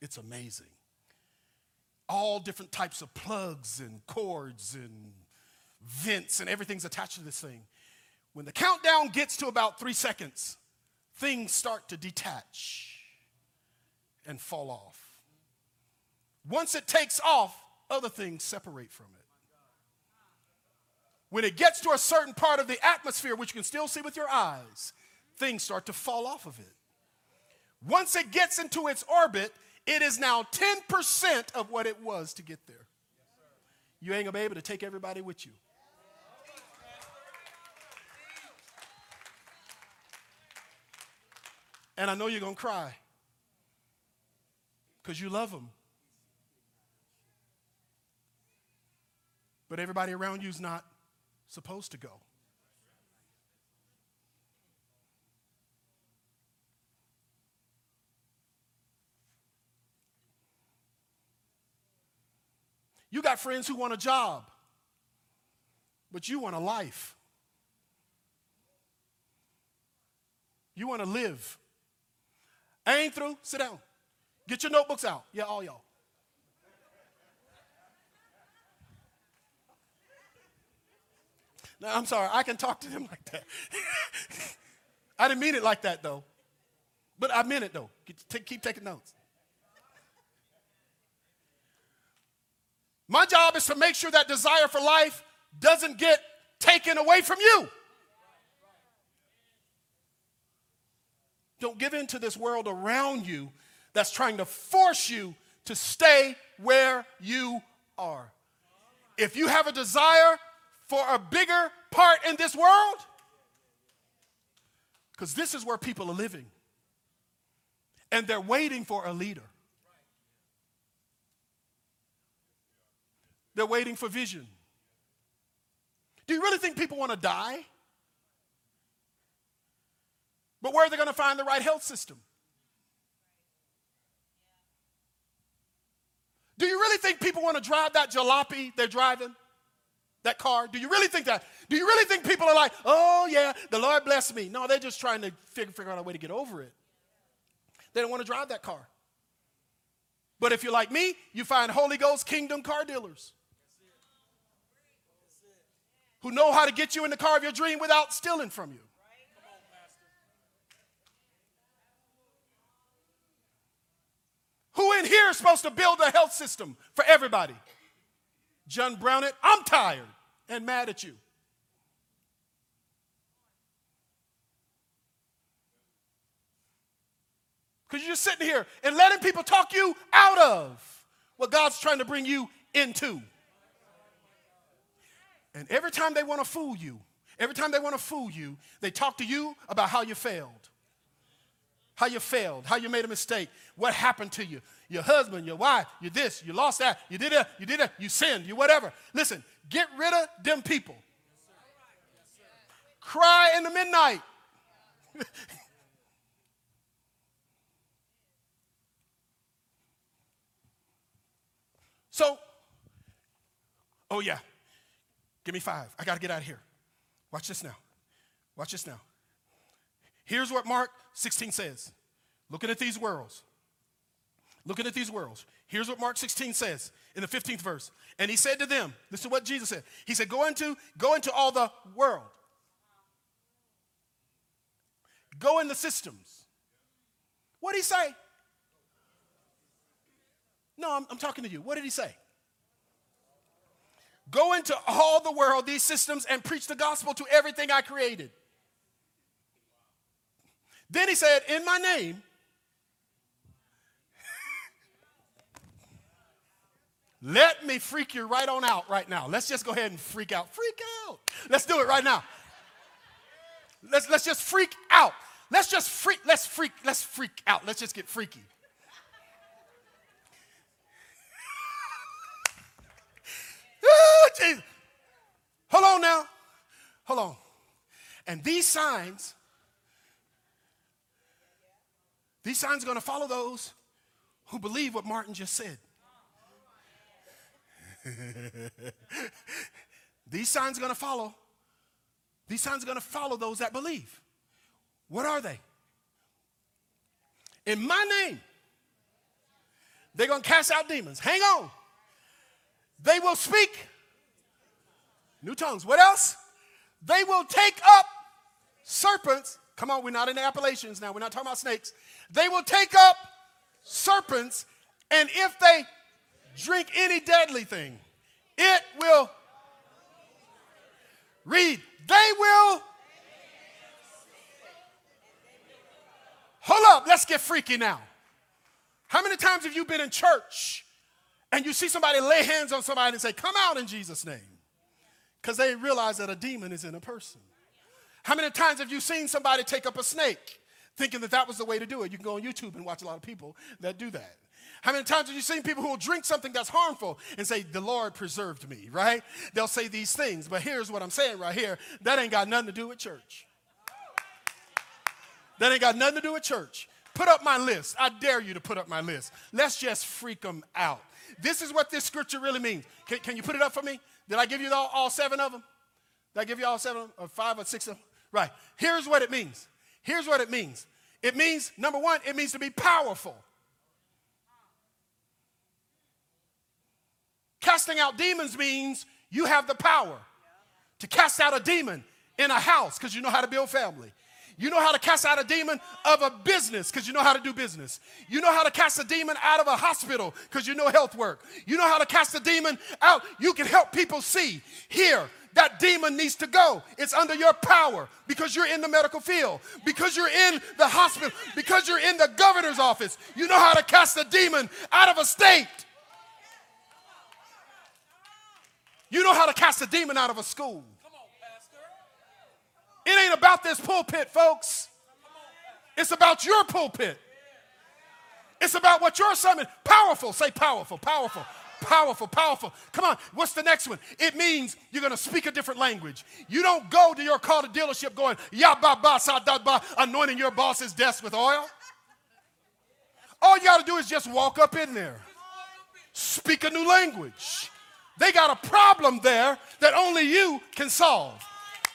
It's amazing. All different types of plugs and cords and vents and everything's attached to this thing. When the countdown gets to about three seconds, things start to detach and fall off. Once it takes off, other things separate from it. When it gets to a certain part of the atmosphere, which you can still see with your eyes, things start to fall off of it. Once it gets into its orbit, it is now 10% of what it was to get there. You ain't gonna be able to take everybody with you. And I know you're going to cry because you love them. But everybody around you is not supposed to go. You got friends who want a job, but you want a life. You want to live. I ain't through. Sit down. Get your notebooks out. Yeah, all y'all. No, I'm sorry. I can talk to them [laughs] like that. I didn't mean it like that, though. But I meant it, though. Keep taking notes. My job is to make sure that desire for life doesn't get taken away from you. Don't give in to this world around you that's trying to force you to stay where you are. If you have a desire for a bigger part in this world, because this is where people are living, and they're waiting for a leader. They're waiting for vision. Do you really think people want to die? But where are they going to find the right health system? Do you really think people want to drive that jalopy they're driving? That car? Do you really think that? Do you really think people are like, oh yeah, the Lord bless me? No, they're just trying to figure, figure out a way to get over it. They don't want to drive that car. But if you're like me, you find Holy Ghost Kingdom car dealers who know how to get you in the car of your dream without stealing from you. Who in here is supposed to build a health system for everybody? John Brown it. I'm tired and mad at you. Because you're just sitting here and letting people talk you out of what God's trying to bring you into. And every time they want to fool you, every time they want to fool you, they talk to you about how you failed how you failed, how you made a mistake, what happened to you, your husband, your wife, you this, you lost that, you did that, you did that, you sinned, you whatever. Listen, get rid of them people. Cry in the midnight. [laughs] so, oh yeah, give me five. I got to get out of here. Watch this now. Watch this now. Here's what Mark 16 says. Looking at these worlds. Looking at these worlds. Here's what Mark 16 says in the 15th verse. And he said to them, this is what Jesus said. He said, Go into, go into all the world. Go in the systems. What did he say? No, I'm, I'm talking to you. What did he say? Go into all the world, these systems, and preach the gospel to everything I created. Then he said, In my name, [laughs] let me freak you right on out right now. Let's just go ahead and freak out. Freak out. Let's do it right now. Let's, let's just freak out. Let's just freak, let's freak, let's freak out. Let's just get freaky. Ooh, [laughs] Jesus. Hold on now. Hold on. And these signs these signs are going to follow those who believe what Martin just said. [laughs] these signs are going to follow. These signs are going to follow those that believe. What are they? In my name, they're going to cast out demons. Hang on. They will speak new tongues. What else? They will take up serpents. Come on, we're not in the Appalachians now. We're not talking about snakes. They will take up serpents, and if they drink any deadly thing, it will read. They will. Hold up, let's get freaky now. How many times have you been in church and you see somebody lay hands on somebody and say, Come out in Jesus' name? Because they realize that a demon is in a person. How many times have you seen somebody take up a snake thinking that that was the way to do it? You can go on YouTube and watch a lot of people that do that. How many times have you seen people who will drink something that's harmful and say, The Lord preserved me, right? They'll say these things, but here's what I'm saying right here that ain't got nothing to do with church. That ain't got nothing to do with church. Put up my list. I dare you to put up my list. Let's just freak them out. This is what this scripture really means. Can, can you put it up for me? Did I give you all, all seven of them? Did I give you all seven or five or six of them? Right. Here's what it means. Here's what it means. It means, number one, it means to be powerful. Casting out demons means you have the power to cast out a demon in a house because you know how to build family. You know how to cast out a demon of a business because you know how to do business. You know how to cast a demon out of a hospital because you know health work. You know how to cast a demon out. You can help people see, hear, that demon needs to go. It's under your power because you're in the medical field, because you're in the hospital, because you're in the governor's office. You know how to cast a demon out of a state. You know how to cast a demon out of a school. It ain't about this pulpit, folks. It's about your pulpit. It's about what your sermon. Powerful. Say powerful, powerful, powerful, powerful. Come on. What's the next one? It means you're going to speak a different language. You don't go to your car to dealership going, ya ba ba sa da ba, anointing your boss's desk with oil. All you got to do is just walk up in there, speak a new language. They got a problem there that only you can solve.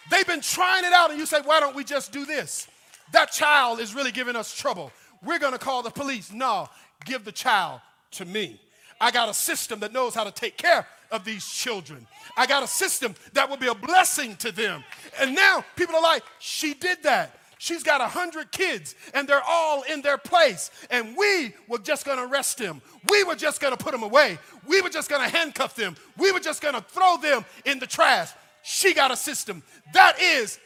They've been trying it out, and you say, Why don't we just do this? That child is really giving us trouble. We're gonna call the police. No, give the child to me. I got a system that knows how to take care of these children. I got a system that will be a blessing to them. And now people are like, She did that. She's got a hundred kids and they're all in their place. And we were just gonna arrest them. We were just gonna put them away. We were just gonna handcuff them. We were just gonna throw them in the trash. She got a system. That is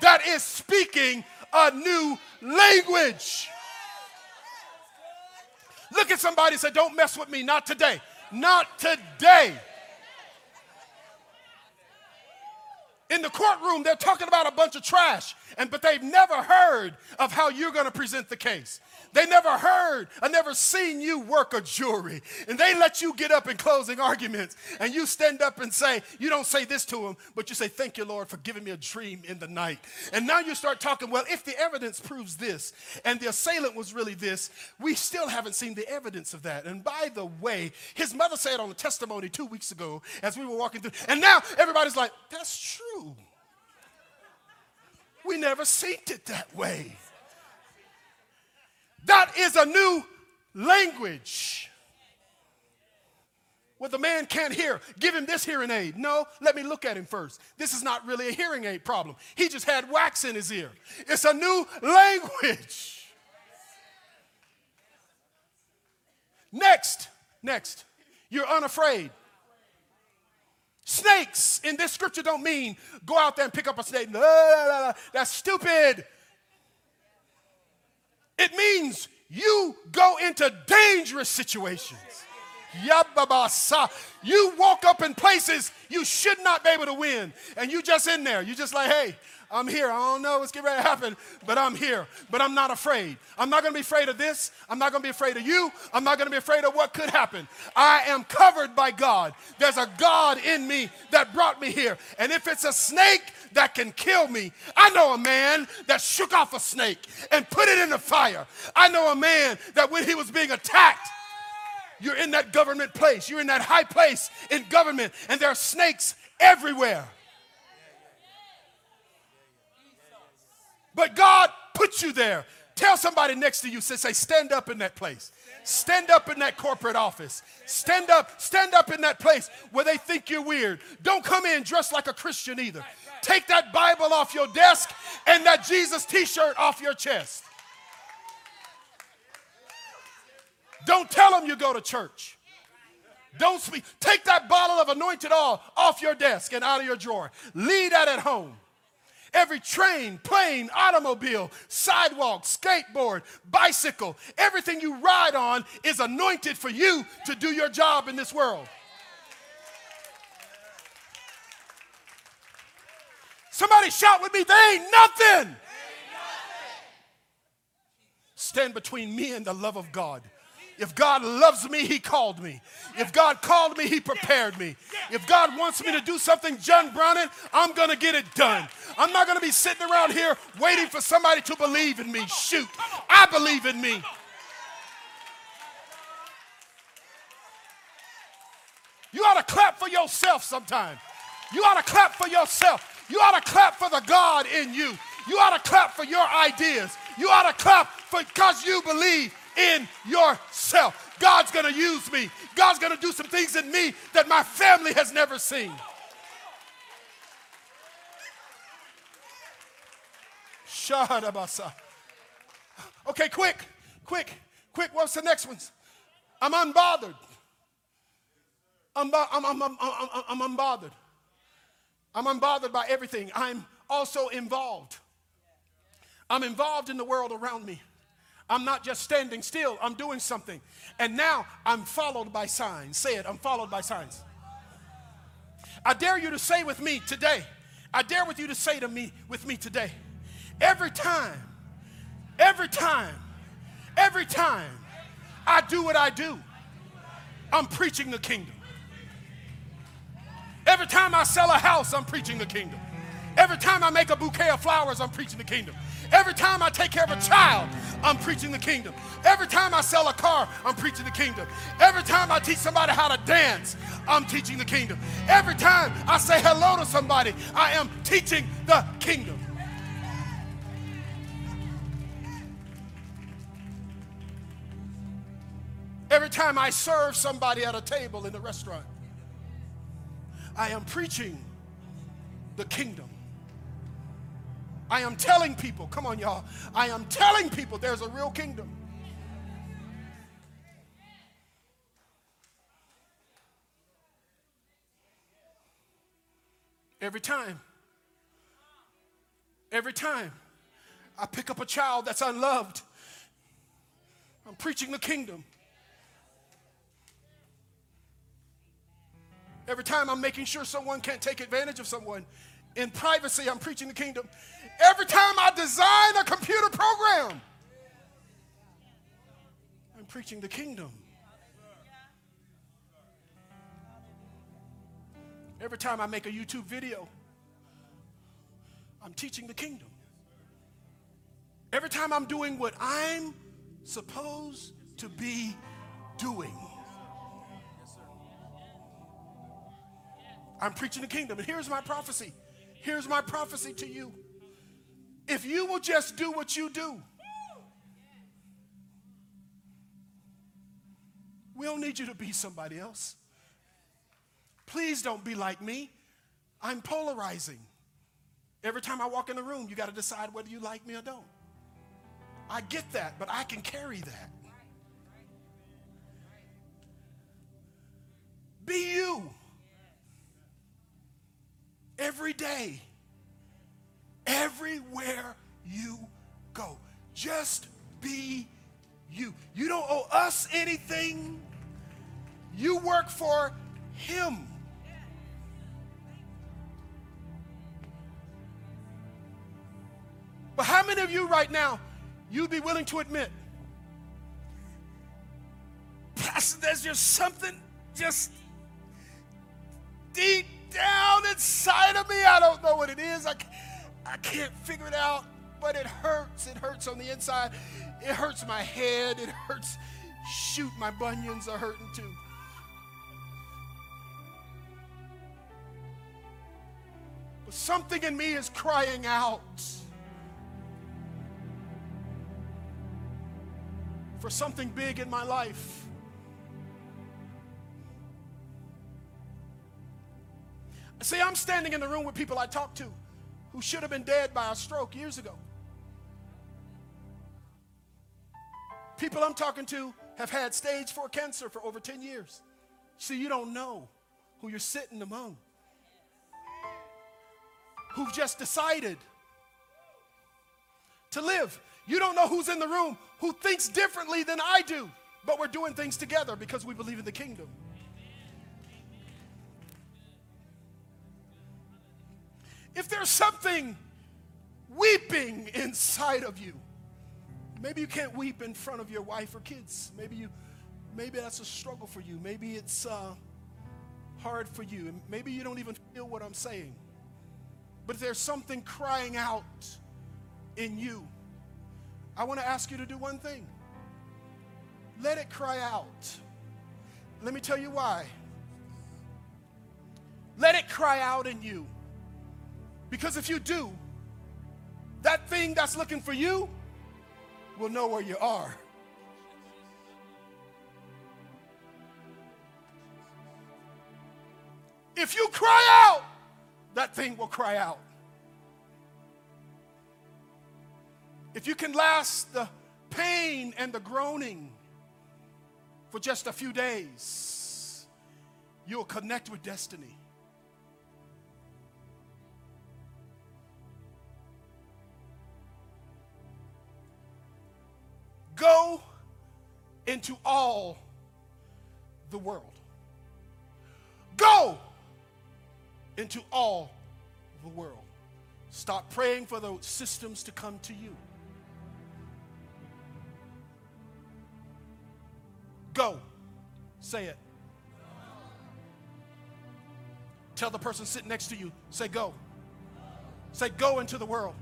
that is speaking a new language. Look at somebody say, Don't mess with me, not today. Not today. In the courtroom, they're talking about a bunch of trash, and but they've never heard of how you're going to present the case. They never heard I never seen you work a jury. And they let you get up in closing arguments and you stand up and say, you don't say this to them, but you say, Thank you, Lord, for giving me a dream in the night. And now you start talking, well, if the evidence proves this and the assailant was really this, we still haven't seen the evidence of that. And by the way, his mother said on the testimony two weeks ago as we were walking through, and now everybody's like, That's true. We never seen it that way. That is a new language. What the man can't hear, give him this hearing aid. No, let me look at him first. This is not really a hearing aid problem. He just had wax in his ear. It's a new language. Next, next, you're unafraid. Snakes in this scripture don't mean go out there and pick up a snake. That's stupid. It means you go into dangerous situations. You walk up in places you should not be able to win, and you just in there. You just like, hey, I'm here. I don't know what's getting ready to happen, but I'm here. But I'm not afraid. I'm not going to be afraid of this. I'm not going to be afraid of you. I'm not going to be afraid of what could happen. I am covered by God. There's a God in me that brought me here. And if it's a snake that can kill me, I know a man that shook off a snake and put it in the fire. I know a man that when he was being attacked, you're in that government place, you're in that high place in government, and there are snakes everywhere. But God put you there. Tell somebody next to you, say, say, stand up in that place. Stand up in that corporate office. Stand up, stand up in that place where they think you're weird. Don't come in dressed like a Christian either. Take that Bible off your desk and that Jesus t shirt off your chest. Don't tell them you go to church. Don't speak. Take that bottle of anointed oil off your desk and out of your drawer. Leave that at home. Every train, plane, automobile, sidewalk, skateboard, bicycle, everything you ride on is anointed for you to do your job in this world. Somebody shout with me, they ain't nothing. Stand between me and the love of God. If God loves me, He called me. If God called me, He prepared me. If God wants me to do something, John Browning, I'm going to get it done. I'm not going to be sitting around here waiting for somebody to believe in me. Shoot, I believe in me. You ought to clap for yourself sometime. You ought to clap for yourself. You ought to clap for the God in you. You ought to clap for your ideas. You ought to clap because you believe in yourself. God's to use me. God's to do some things in me that my family has never seen. Okay, quick, quick, quick. What's the next one? I'm unbothered. I'm, I'm, I'm, I'm, I'm unbothered. I'm unbothered by everything. I'm also involved. I'm involved in the world around me. I'm not just standing still, I'm doing something. And now I'm followed by signs. Say it, I'm followed by signs. I dare you to say with me today, I dare with you to say to me with me today, every time, every time, every time I do what I do, I'm preaching the kingdom. Every time I sell a house, I'm preaching the kingdom. Every time I make a bouquet of flowers, I'm preaching the kingdom. Every time I take care of a child, I'm preaching the kingdom. Every time I sell a car, I'm preaching the kingdom. Every time I teach somebody how to dance, I'm teaching the kingdom. Every time I say hello to somebody, I am teaching the kingdom. Every time I serve somebody at a table in the restaurant, I am preaching the kingdom. I am telling people, come on, y'all. I am telling people there's a real kingdom. Every time, every time I pick up a child that's unloved, I'm preaching the kingdom. Every time I'm making sure someone can't take advantage of someone in privacy, I'm preaching the kingdom. Every time I design a computer program, I'm preaching the kingdom. Every time I make a YouTube video, I'm teaching the kingdom. Every time I'm doing what I'm supposed to be doing, I'm preaching the kingdom. And here's my prophecy. Here's my prophecy to you. If you will just do what you do, we don't need you to be somebody else. Please don't be like me. I'm polarizing. Every time I walk in the room, you got to decide whether you like me or don't. I get that, but I can carry that. Be you every day everywhere you go. Just be you. You don't owe us anything. You work for Him. But how many of you right now, you'd be willing to admit, Pastor, there's just something just deep down inside of me. I don't know what it is. I, I can't figure it out, but it hurts. It hurts on the inside. It hurts my head. It hurts. Shoot, my bunions are hurting too. But something in me is crying out for something big in my life. See, I'm standing in the room with people I talk to who should have been dead by a stroke years ago. People I'm talking to have had stage four cancer for over 10 years. See, you don't know who you're sitting among, who've just decided to live. You don't know who's in the room who thinks differently than I do, but we're doing things together because we believe in the kingdom. If there's something weeping inside of you, maybe you can't weep in front of your wife or kids. Maybe you maybe that's a struggle for you. Maybe it's uh, hard for you. and Maybe you don't even feel what I'm saying. But if there's something crying out in you, I want to ask you to do one thing let it cry out. Let me tell you why. Let it cry out in you. Because if you do, that thing that's looking for you will know where you are. If you cry out, that thing will cry out. If you can last the pain and the groaning for just a few days, you'll connect with destiny. Go into all the world. Go into all the world. Stop praying for the systems to come to you. Go. Say it. Tell the person sitting next to you, say, go. Say, go into the world.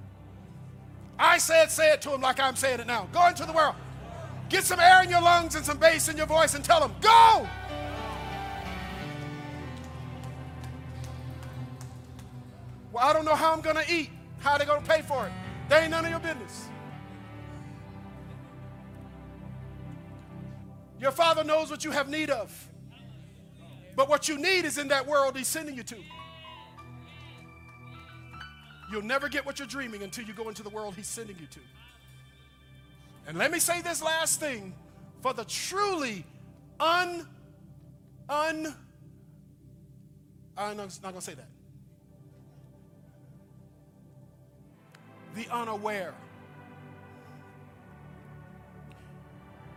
I say it, say it to him like I'm saying it now. Go into the world. Get some air in your lungs and some bass in your voice and tell them, go. Well, I don't know how I'm going to eat. How are they going to pay for it? They ain't none of your business. Your Father knows what you have need of. But what you need is in that world He's sending you to. You'll never get what you're dreaming until you go into the world He's sending you to. And let me say this last thing for the truly un, un, I'm not going to say that. The unaware.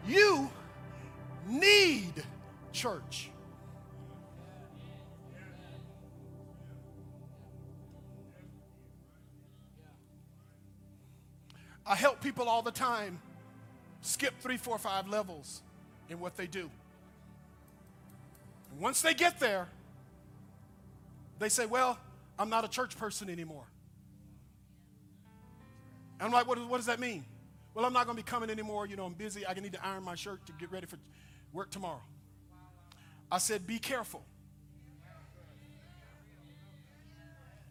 You need church. I help people all the time skip three, four, five levels in what they do. And once they get there, they say, Well, I'm not a church person anymore. And I'm like, what, what does that mean? Well, I'm not going to be coming anymore. You know, I'm busy. I need to iron my shirt to get ready for work tomorrow. I said, Be careful.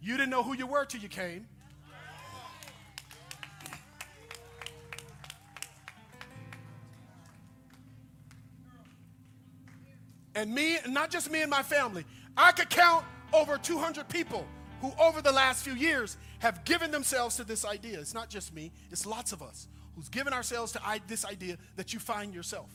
You didn't know who you were till you came. And me, not just me and my family, I could count over 200 people who, over the last few years, have given themselves to this idea. It's not just me, it's lots of us who's given ourselves to this idea that you find yourself.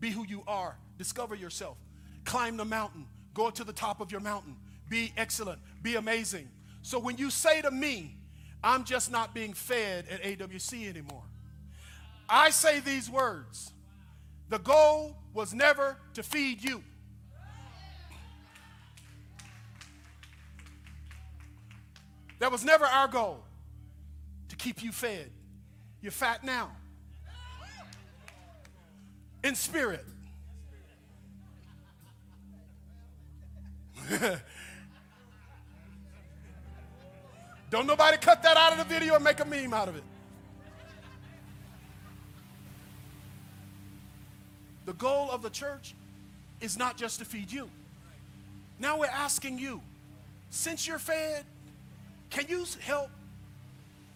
Be who you are. Discover yourself. Climb the mountain. Go to the top of your mountain. Be excellent. Be amazing. So when you say to me, I'm just not being fed at AWC anymore, I say these words The goal was never to feed you. That was never our goal to keep you fed. You're fat now. In spirit. [laughs] Don't nobody cut that out of the video and make a meme out of it. Goal of the church is not just to feed you. Now we're asking you, since you're fed, can you help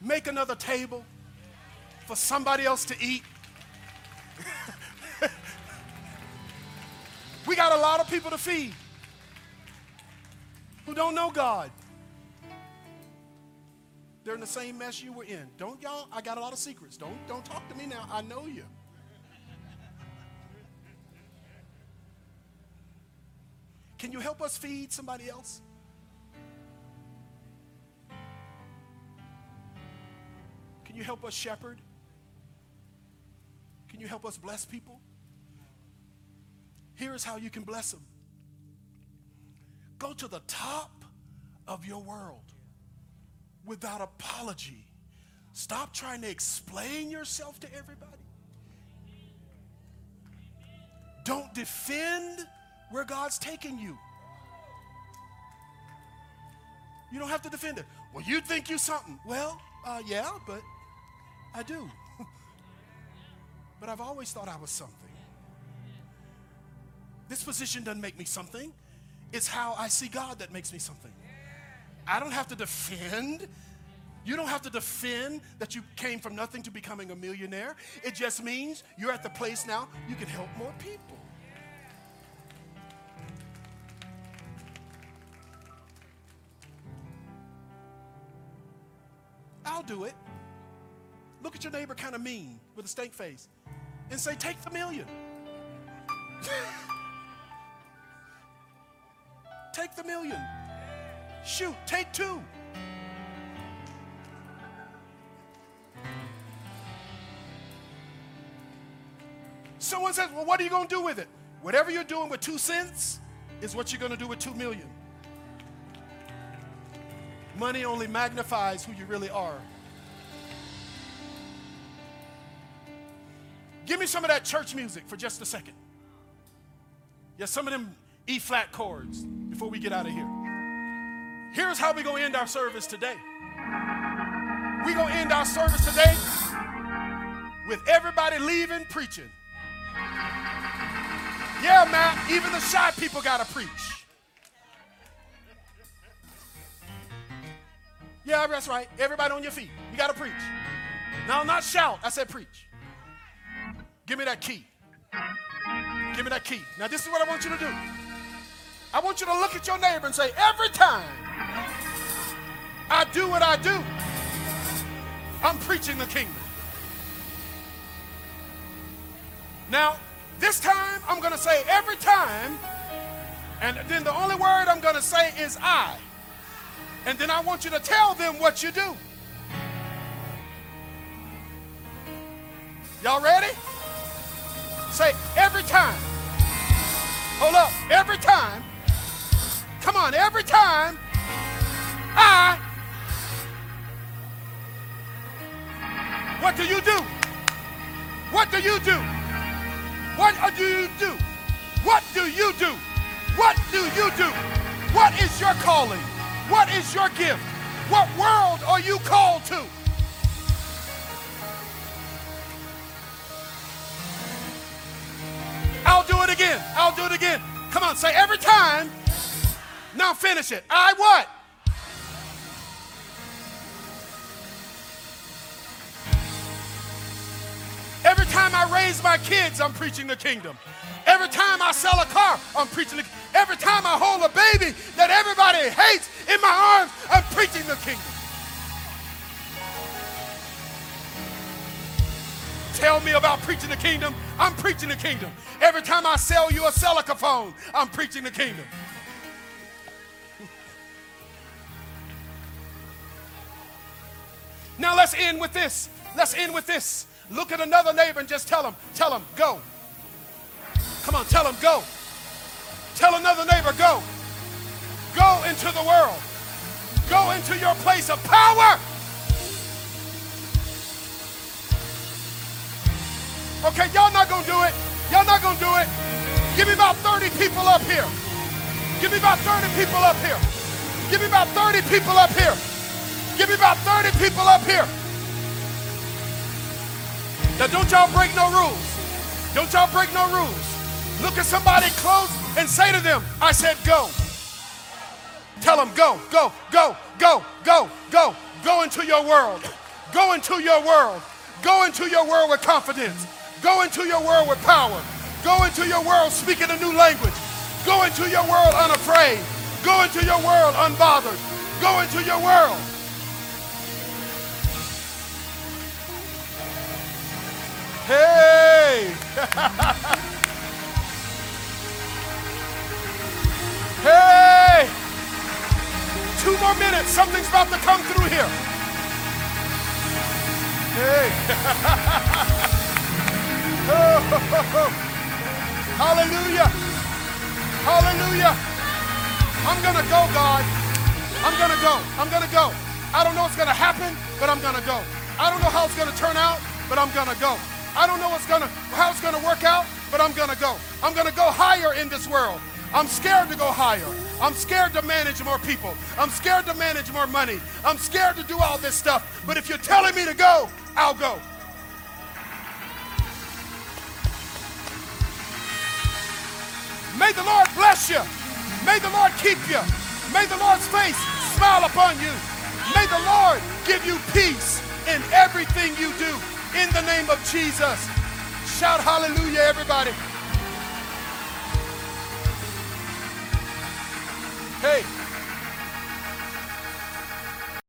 make another table for somebody else to eat? [laughs] we got a lot of people to feed who don't know God. They're in the same mess you were in. Don't y'all, I got a lot of secrets. Don't, don't talk to me now. I know you. Can you help us feed somebody else? Can you help us shepherd? Can you help us bless people? Here is how you can bless them go to the top of your world without apology. Stop trying to explain yourself to everybody. Don't defend where God's taking you. You don't have to defend it. Well, you think you something. Well, uh, yeah, but I do. [laughs] but I've always thought I was something. This position doesn't make me something. It's how I see God that makes me something. I don't have to defend. You don't have to defend that you came from nothing to becoming a millionaire. It just means you're at the place now you can help more people. I'll do it. Look at your neighbor kind of mean with a stank face and say, Take the million. [laughs] take the million. Shoot, take two. Someone says, Well, what are you going to do with it? Whatever you're doing with two cents is what you're going to do with two million. Money only magnifies who you really are. Give me some of that church music for just a second. Yeah, some of them E flat chords before we get out of here. Here's how we're going to end our service today. We're going to end our service today with everybody leaving preaching. Yeah, Matt, even the shy people got to preach. Yeah, that's right. Everybody on your feet. You got to preach. Now, not shout. I said preach. Give me that key. Give me that key. Now, this is what I want you to do. I want you to look at your neighbor and say, every time I do what I do, I'm preaching the kingdom. Now, this time I'm going to say every time, and then the only word I'm going to say is I. And then I want you to tell them what you do. Y'all ready? Say every time. Hold up. Every time Come on, every time I. What do you do? What do you do? What do you do? What do you do? What do you do? What is your calling? What is your gift? What world are you called to? I'll do it again. I'll do it again. Come on, say every time now finish it. I what? Time I raise my kids, I'm preaching the kingdom. Every time I sell a car, I'm preaching the Every time I hold a baby that everybody hates in my arms, I'm preaching the kingdom. Tell me about preaching the kingdom. I'm preaching the kingdom. Every time I sell you a Celica phone, I'm preaching the kingdom. [laughs] Now let's end with this. Let's end with this. Look at another neighbor and just tell him, tell him, go. Come on, tell them go. Tell another neighbor, go. Go into the world. Go into your place of power. Okay, y'all not gonna do it. Y'all not gonna do it. Give me about 30 people up here. Give me about 30 people up here. Give me about 30 people up here. Give me about 30 people up here. Now don't y'all break no rules. Don't y'all break no rules. Look at somebody close and say to them, I said go. Tell them go, go, go, go, go, go. Go into your world. Go into your world. Go into your world with confidence. Go into your world with power. Go into your world speaking a new language. Go into your world unafraid. Go into your world unbothered. Go into your world. Hey! [laughs] hey! Two more minutes. Something's about to come through here. Hey! [laughs] Hallelujah. Hallelujah. I'm to go, God. I'm to go. I'm to go. I don't know what's to happen, but I'm to go. I don't know how it's to turn out, but I'm to go. I don't know what's to how it's to work out, but I'm to go. I'm to go higher in this world. I'm scared to go higher. I'm scared to manage more people. I'm scared to manage more money. I'm scared to do all this stuff. But if you're telling me to go, I'll go. May the Lord bless you. May the Lord keep you. May the Lord's face smile upon you. May the Lord give you peace in everything you do. In the name of Jesus. Shout hallelujah, everybody. Hey.